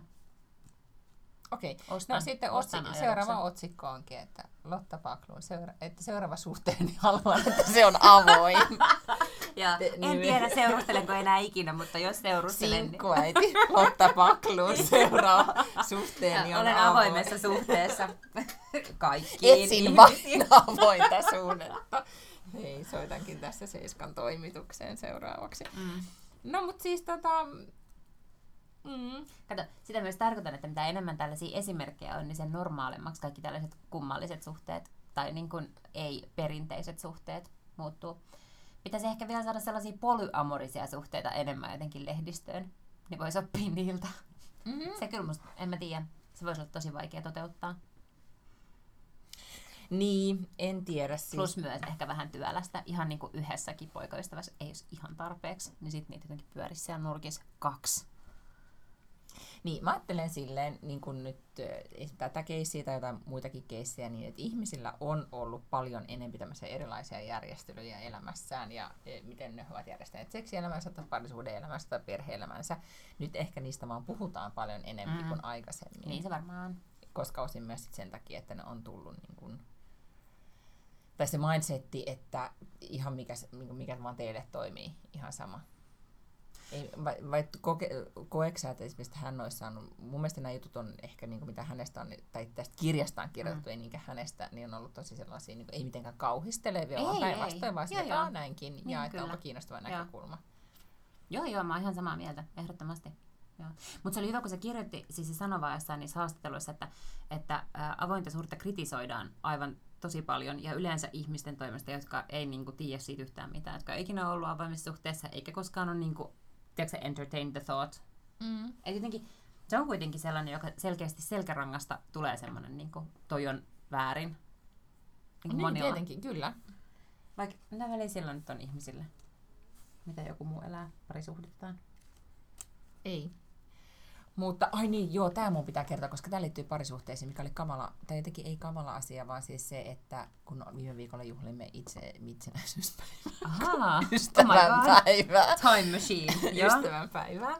Okei, okay. no sitten otsi, seuraava otsikko onkin, että Lotta Paklun, seura- että seuraava suhteeni haluan, että se on avoin. ja en niin tiedä seurustelenko enää ikinä, mutta jos seurustelen... Sinkkuäiti Lotta Paklun seuraava suhteeni on Olen avoin. avoimessa suhteessa kaikkiin Etsin vain avointa suhdetta. Hei, soitankin tässä Seiskan toimitukseen seuraavaksi. Mm. No mut siis tota, Mm. Kato, sitä myös tarkoitan, että mitä enemmän tällaisia esimerkkejä on, niin sen normaalimmaksi kaikki tällaiset kummalliset suhteet tai niin kuin ei-perinteiset suhteet muuttuu. Pitäisi ehkä vielä saada sellaisia polyamorisia suhteita enemmän jotenkin lehdistöön, niin voisi oppia niiltä. Mm-hmm. Se kyllä musta, en mä tiedä, se voisi olla tosi vaikea toteuttaa. Niin, en tiedä. Siis. Plus myös ehkä vähän työlästä. Ihan niin kuin yhdessäkin poikaystävässä ei olisi ihan tarpeeksi. Niin sitten niitä jotenkin pyörisi siellä nurkissa kaksi. Niin, mä ajattelen silleen, niin kuin nyt tätä keissiä tai jotain muitakin keissejä, niin että ihmisillä on ollut paljon enemmän tämmöisiä erilaisia järjestelyjä elämässään ja e, miten ne ovat järjestäneet seksielämänsä tai parisuuden elämänsä tai perhe-elämänsä. Nyt ehkä niistä vaan puhutaan paljon enemmän mm. kuin aikaisemmin. Niin se varmaan Koska osin myös sen takia, että ne on tullut niin kuin, tai se mindsetti, että ihan mikä, mikä vaan teille toimii, ihan sama. Ei, vai, vai koke, koeksä, että esimerkiksi hän olisi saanut, mun mielestä nämä jutut on ehkä, niin kuin mitä hänestä on, tai tästä kirjasta on kirjoitettu, mm. ei niinkään hänestä, niin on ollut tosi sellaisia, niin kuin, ei mitenkään kauhistelevia, ei, vaan päinvastoin, vaan sitä, joo, näinkin, niin, ja että onpa kiinnostava joo. näkökulma. Joo, joo, mä oon ihan samaa mieltä, ehdottomasti. Mutta se oli hyvä, kun se kirjoitti, siis se sanoi jossain niissä haastatteluissa, että, että ää, avointa suhdetta kritisoidaan aivan tosi paljon ja yleensä ihmisten toimesta, jotka ei niinku, tiedä siitä yhtään mitään, jotka ei ikinä ollut avoimessa suhteessa eikä koskaan ole niinku, tiedätkö, entertain the thought. Mm. Et jotenkin, se on kuitenkin sellainen, joka selkeästi selkärangasta tulee semmoinen, niin kuin, toi on väärin. Niin, niin tietenkin, kyllä. Vaikka mitä väliä sillä nyt on ihmisille? Mitä joku muu elää parisuhdettaan? Ei. Mutta, ai niin, joo, tämä mun pitää kertoa, koska tämä liittyy parisuhteisiin, mikä oli kamala, tai jotenkin ei kamala asia, vaan siis se, että kun viime viikolla juhlimme itse itsenäisyyspäivää. Oh Ystävänpäivää. Time machine. Ystävänpäivää.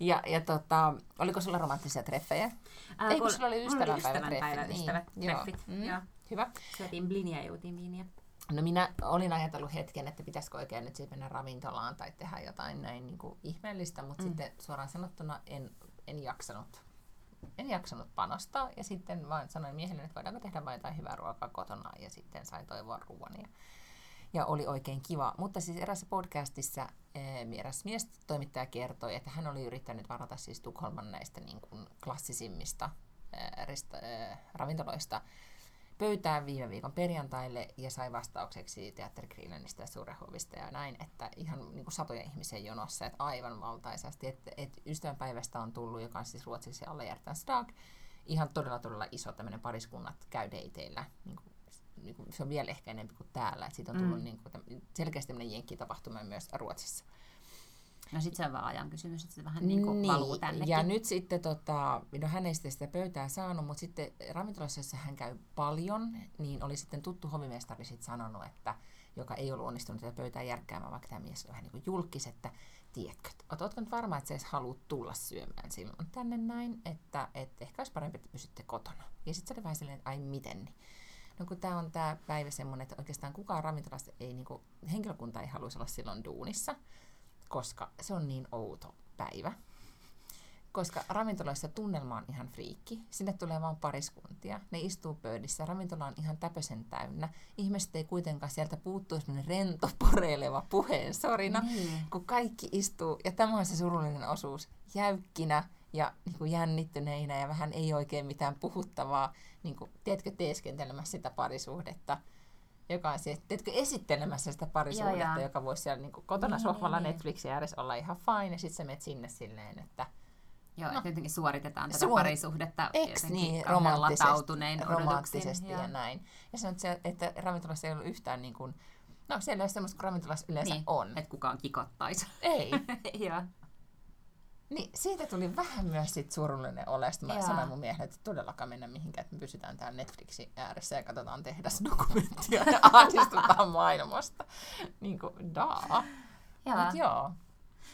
Ja, ja tota, oliko sulla romanttisia treffejä? Ää, Ei, kun sulla oli ystävänpäivä Niin. Ystävät, treffit. Mm. Joo. Hyvä. Syötiin blinia ja juotiin viiniä. No minä olin ajatellut hetken, että pitäisikö oikein nyt mennä ravintolaan tai tehdä jotain näin niin kuin ihmeellistä, mutta mm. sitten suoraan sanottuna en en jaksanut, en jaksanut panostaa. Ja sitten vaan sanoin miehelle, että voidaanko tehdä vain jotain hyvää ruokaa kotona. Ja sitten sai toivoa ruoan. Ja, ja oli oikein kiva. Mutta siis erässä podcastissa eräs mies toimittaja kertoi, että hän oli yrittänyt varata siis Tukholman näistä niin kuin klassisimmista resta, ravintoloista pöytään viime viikon perjantaille ja sai vastaukseksi Teattergrillenistä ja Suurehovista ja näin, että ihan niin kuin satoja ihmisiä jonossa, että aivan valtaisasti, että, että ystävänpäivästä on tullut, joka on siis ruotsiksi alla Hjärtans dag, ihan todella todella iso tämmöinen pariskunnat käy dateilla, niin kuin, niin kuin, se on vielä ehkä enemmän kuin täällä, että siitä on tullut mm. niin kuin, selkeästi tämmöinen jenkkitapahtuma myös Ruotsissa. No sitten se on vaan ajan kysymys, että se vähän niin kuin niin, valuu tännekin. Ja nyt sitten, tota, no hän ei sitä pöytää saanut, mutta sitten ravintolassa, jossa hän käy paljon, niin oli sitten tuttu hovimestari sitten sanonut, että joka ei ollut onnistunut tätä pöytää järkkäämään, vaikka tämä mies on vähän niin kuin julkis, että tiedätkö, oot, ootko nyt varma, että sä edes haluat tulla syömään silloin tänne näin, että, että ehkä olisi parempi, että pysytte kotona. Ja sitten se oli vähän silleen, että ai miten niin. No kun tämä on tämä päivä semmoinen, että oikeastaan kukaan ravintolasta ei, niin kuin, henkilökunta ei haluaisi olla silloin duunissa, koska se on niin outo päivä. Koska ravintoloissa tunnelma on ihan friikki. Sinne tulee vain pariskuntia. Ne istuu pöydissä. Ravintola on ihan täpösen täynnä. Ihmiset ei kuitenkaan sieltä puuttuu semmoinen rento, poreileva puheen sorina, niin. kun kaikki istuu. Ja tämä on se surullinen osuus. Jäykkinä ja niin kuin jännittyneinä ja vähän ei oikein mitään puhuttavaa, niin kuin, tiedätkö, teeskentelemässä sitä parisuhdetta joka on siis, teetkö, esittelemässä sitä parisuudetta, joo, joo. joka voisi siellä niin kuin, kotona niin, sohvalla niin, niin. Netflixin ääressä olla ihan fine, ja sitten sä menet sinne silleen, että Joo, no. että jotenkin suoritetaan tätä Suor... parisuhdetta Eks niin, romanttisesti, romanttisesti ja, ja näin. Ja sanoit, että ravintolassa ei ollut yhtään niin kuin, No siellä ei ole semmoista kuin ravintolassa yleensä Niin, on. että kukaan kikottaisi. Ei. Joo. Niin, siitä tuli vähän myös sit surullinen ole. Sitten mä Joo. sanoin mun miehelle, että todellakaan mennä mihinkään, että me pysytään täällä Netflixin ääressä ja katsotaan tehdasdokumenttia ja ahdistutaan maailmasta. Niin kuin, daa. Joo. Mut joo.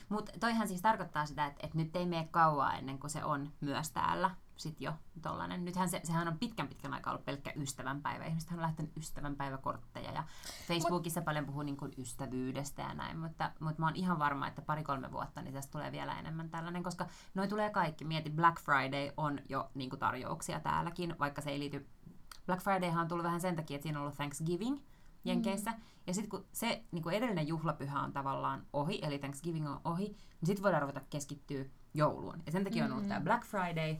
Mutta toihan siis tarkoittaa sitä, että, että nyt ei mene kauaa ennen kuin se on myös täällä sit jo tollanen. Nythän se, sehän on pitkän pitkän aikaa ollut pelkkä ystävänpäivä. Ihmiset on lähtenyt ystävänpäiväkortteja ja Facebookissa Mut... paljon puhuu niin kuin ystävyydestä ja näin, mutta, mutta mä oon ihan varma, että pari-kolme vuotta niin tästä tulee vielä enemmän tällainen, koska noi tulee kaikki. Mieti, Black Friday on jo niin kuin tarjouksia täälläkin, vaikka se ei liity Black Fridayhan on tullut vähän sen takia, että siinä on ollut Thanksgiving Jenkeissä. Mm. Ja sitten kun se niin kun edellinen juhlapyhä on tavallaan ohi, eli Thanksgiving on ohi, niin sitten voidaan ruveta keskittyä jouluun. Ja sen takia on ollut Mm. tämä Black Friday.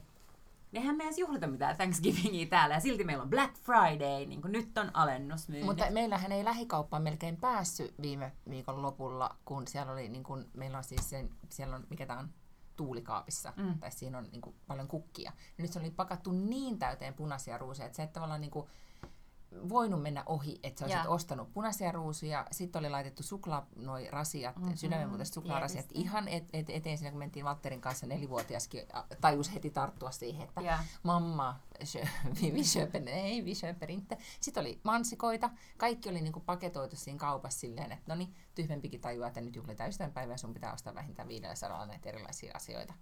Eihän me edes juhlita mitään Thanksgivingia täällä, ja silti meillä on Black Friday, niin kuin nyt on alennusmyynnit. Mutta meillähän ei lähikauppaan melkein päässyt viime viikon lopulla, kun siellä oli, niin kun, meillä on siis sen, siellä on, mikä tämä on, tuulikaapissa, Mm. tai siinä on niin kuin, paljon kukkia. Ja nyt se oli pakattu niin täyteen punaisia ruusuja, että se et tavallaan niin kuin, voinut mennä ohi, että sä olisit Joo. ostanut punaisia ruusuja, sitten oli laitettu suklaa, noi rasiat, Mhm, mm-hmm, sydämenmuotoiset suklaarasiat tietysti. ihan et, et, eteen siinä, kun mentiin Valtterin kanssa nelivuotiaskin, a- tajus heti tarttua siihen, että Joo. mamma, vi, ei, vi köper inte. Sitten oli mansikoita, kaikki oli niinku paketoitu siinä kaupassa silleen, että no niin, tyhmempikin tajua, että nyt juhlitaan ystävänpäivää, sun pitää ostaa vähintään 500 näitä erilaisia asioita.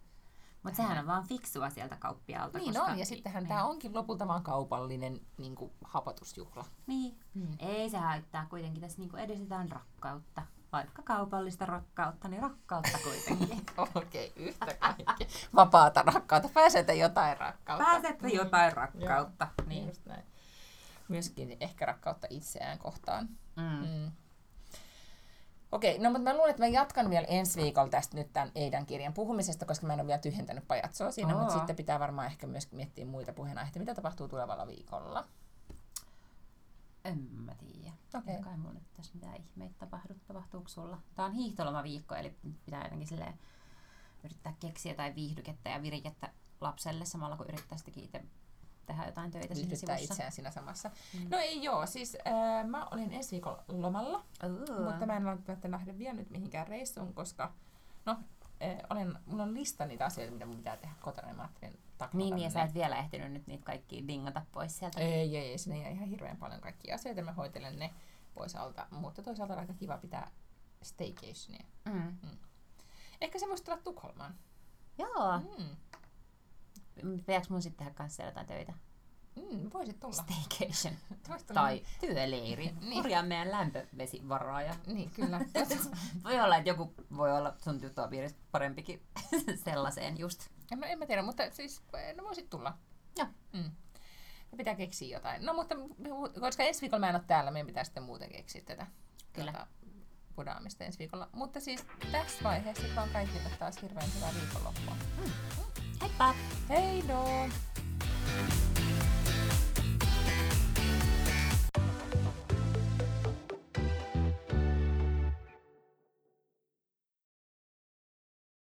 Mutta sehän on vaan fiksua sieltä kauppialta. Niin koska, on, ja sittenhän niin. tämä onkin lopulta vaan kaupallinen niin hapatusjuhla. Niin. Mm. Ei se haittaa kuitenkin, tässä niinku edistetään rakkautta. Vaikka kaupallista rakkautta, niin rakkautta kuitenkin. Okei, okay, yhtä kaikki. Vapaata rakkautta. Pääsette jotain rakkautta. Pääsette jotain rakkautta. Niin. Niin. Just näin. Myöskin ehkä rakkautta itseään kohtaan. Mm. Mm. Okei, no mutta mä luulen, että mä jatkan vielä ensi viikolla tästä nyt tämän Eidan kirjan puhumisesta, koska mä en ole vielä tyhjentänyt pajatsoa siinä, Oo. mutta sitten pitää varmaan ehkä myös miettiä muita puheenaiheita, mitä tapahtuu tulevalla viikolla. En mä tiedä. Okei. Ei kai mun nyt tässä mitään ihmeitä tapahdu. Tapahtuuko sulla? Tää on hiihtolomaviikko, eli pitää jotenkin silleen yrittää keksiä jotain viihdykettä ja virikettä lapselle samalla kun yrittää sitäkin itse tehdä jotain töitä siinä sivussa. itseään siinä samassa. Mm. No ei joo, siis äh, mä olin ensi viikolla lomalla, Ooh. mutta mä en välttämättä lähde vielä nyt mihinkään reissuun, koska no, äh, olen, mulla on lista niitä asioita, mitä mun pitää tehdä kotona, ja mä ajattelin taklata Niin, ja sä et vielä ehtinyt nyt niitä kaikkia dingata pois sieltä. Ei, ei, ei, sinne jää ihan hirveän paljon kaikkia asioita, mä hoitelen ne pois alta, mutta toisaalta on aika kiva pitää staycationia. Mm. Ehkä se voisi tulla Tukholmaan. Joo. Mm. Pitääkö mun sitten tehdä kanssa jotain töitä? Mm, voisit tulla. Staycation. Voisit tulla. tai työleiri. Niin. Korjaa meidän lämpövesivaraa. Ja Niin, kyllä. voi olla, että joku voi olla sun tyttöpiirissä parempikin sellaiseen just. en, mä, en mä tiedä, mutta siis no voisit tulla. Joo. Mm. Ja pitää keksiä jotain. No mutta koska ensi viikolla mä en ole täällä, meidän pitää sitten muuten keksiä tätä Kyllä. Tota, pudaamista ensi viikolla. Mutta siis tässä vaiheessa vaan kaikille taas hirveän hyvää viikonloppua. Heippa! Hei no!